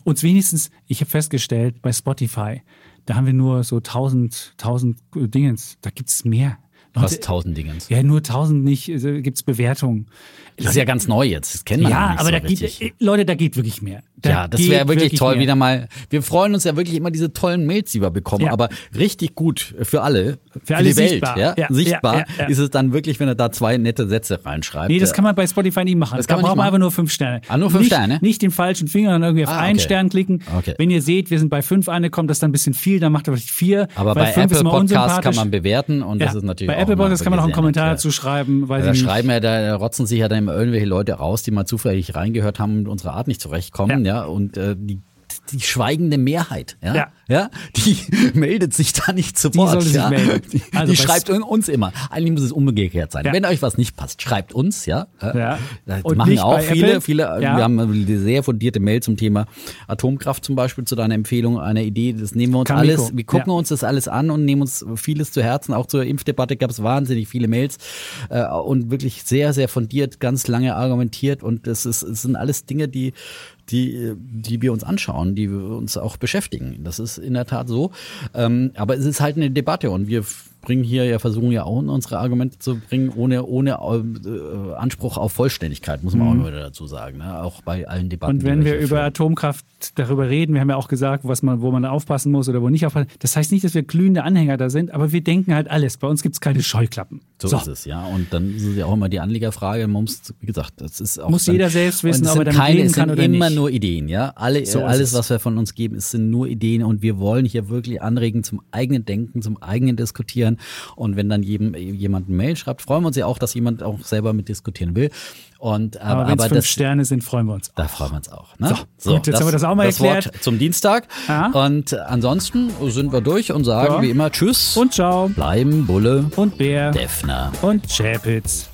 S1: uns wenigstens, ich habe festgestellt, bei Spotify, da haben wir nur so tausend, tausend Dingens. Da gibt es mehr.
S2: Was tausend Dingens?
S1: Ja, nur tausend nicht, also gibt es Bewertungen.
S2: Das ist ja ganz neu jetzt, das kennen wir
S1: ja
S2: nicht
S1: aber
S2: so
S1: da
S2: richtig.
S1: geht, Leute, da geht wirklich mehr. Da
S2: ja, das wäre wirklich, wirklich, toll, mehr. wieder mal. Wir freuen uns ja wirklich immer diese tollen Mails, die wir bekommen, ja. aber richtig gut für alle, für, für alle die sichtbar. Welt, ja, ja sichtbar ist es dann wirklich, wenn er da zwei nette Sätze reinschreibt.
S1: Nee, das kann man bei Spotify nicht machen. Das da braucht man einfach nur fünf Sterne.
S2: Ah, nur fünf
S1: nicht,
S2: Sterne?
S1: Nicht den falschen Finger, sondern irgendwie auf ah, einen Stern klicken. Okay. Wenn ihr seht, wir sind bei fünf angekommen, das ist dann ein bisschen viel, dann macht er vielleicht vier.
S2: Aber bei Apple Podcast kann man bewerten und das ist natürlich
S1: Bei Apple Podcast kann man auch einen Kommentar dazu schreiben.
S2: Weil da schreiben ja, da rotzen sich ja dann irgendwelche Leute raus, die mal zufällig reingehört haben und mit unserer Art nicht zurechtkommen, ja, ja und äh, die die schweigende Mehrheit, ja, ja. ja, die (laughs) meldet sich da nicht zu Wort. Die, ja. die, also die schreibt uns immer. Eigentlich muss es umgekehrt sein. Ja. Wenn euch was nicht passt, schreibt uns, ja. ja. Das Und machen auch viele, Apple. viele. Wir haben eine sehr fundierte Mail zum Thema Atomkraft zum Beispiel zu deiner Empfehlung, eine Idee. Das nehmen wir uns Kamiko. alles, wir gucken uns das alles an und nehmen uns vieles zu Herzen. Auch zur Impfdebatte gab es wahnsinnig viele Mails äh, und wirklich sehr, sehr fundiert, ganz lange argumentiert. Und das, ist, das sind alles Dinge, die die, die wir uns anschauen, die wir uns auch beschäftigen. Das ist in der Tat so. Ähm, aber es ist halt eine Debatte und wir bringen hier ja, versuchen ja auch unsere Argumente zu bringen, ohne, ohne äh, Anspruch auf Vollständigkeit, muss man mhm. auch nur dazu sagen. Ne? Auch bei allen Debatten.
S1: Und wenn wir über führen. Atomkraft darüber reden, wir haben ja auch gesagt, was man, wo man aufpassen muss oder wo nicht aufpassen. Das heißt nicht, dass wir glühende Anhänger da sind, aber wir denken halt alles. Bei uns gibt es keine Scheuklappen.
S2: So, so, ist es, ja. Und dann ist es ja auch immer die Anliegerfrage, man muss, wie gesagt, das ist auch.
S1: Muss
S2: dann,
S1: jeder selbst wissen, ob er damit
S2: keine,
S1: leben kann oder
S2: nicht. Es sind immer nur Ideen, ja. Alle, so alles, was wir von uns geben, es sind nur Ideen und wir wollen hier wirklich anregen zum eigenen Denken, zum eigenen Diskutieren. Und wenn dann jedem, jemand eine Mail schreibt, freuen wir uns ja auch, dass jemand auch selber mit diskutieren will. Und,
S1: aber aber wenn es fünf das, Sterne sind, freuen wir uns.
S2: Auch. Da freuen wir uns auch. Ne?
S1: So, so, gut, jetzt das, haben wir das auch mal das erklärt.
S2: Wort zum Dienstag. Ja. Und ansonsten sind wir durch und sagen ja. wie immer Tschüss.
S1: Und ciao.
S2: Bleiben Bulle
S1: und Bär.
S2: Defner
S1: und Chapitz.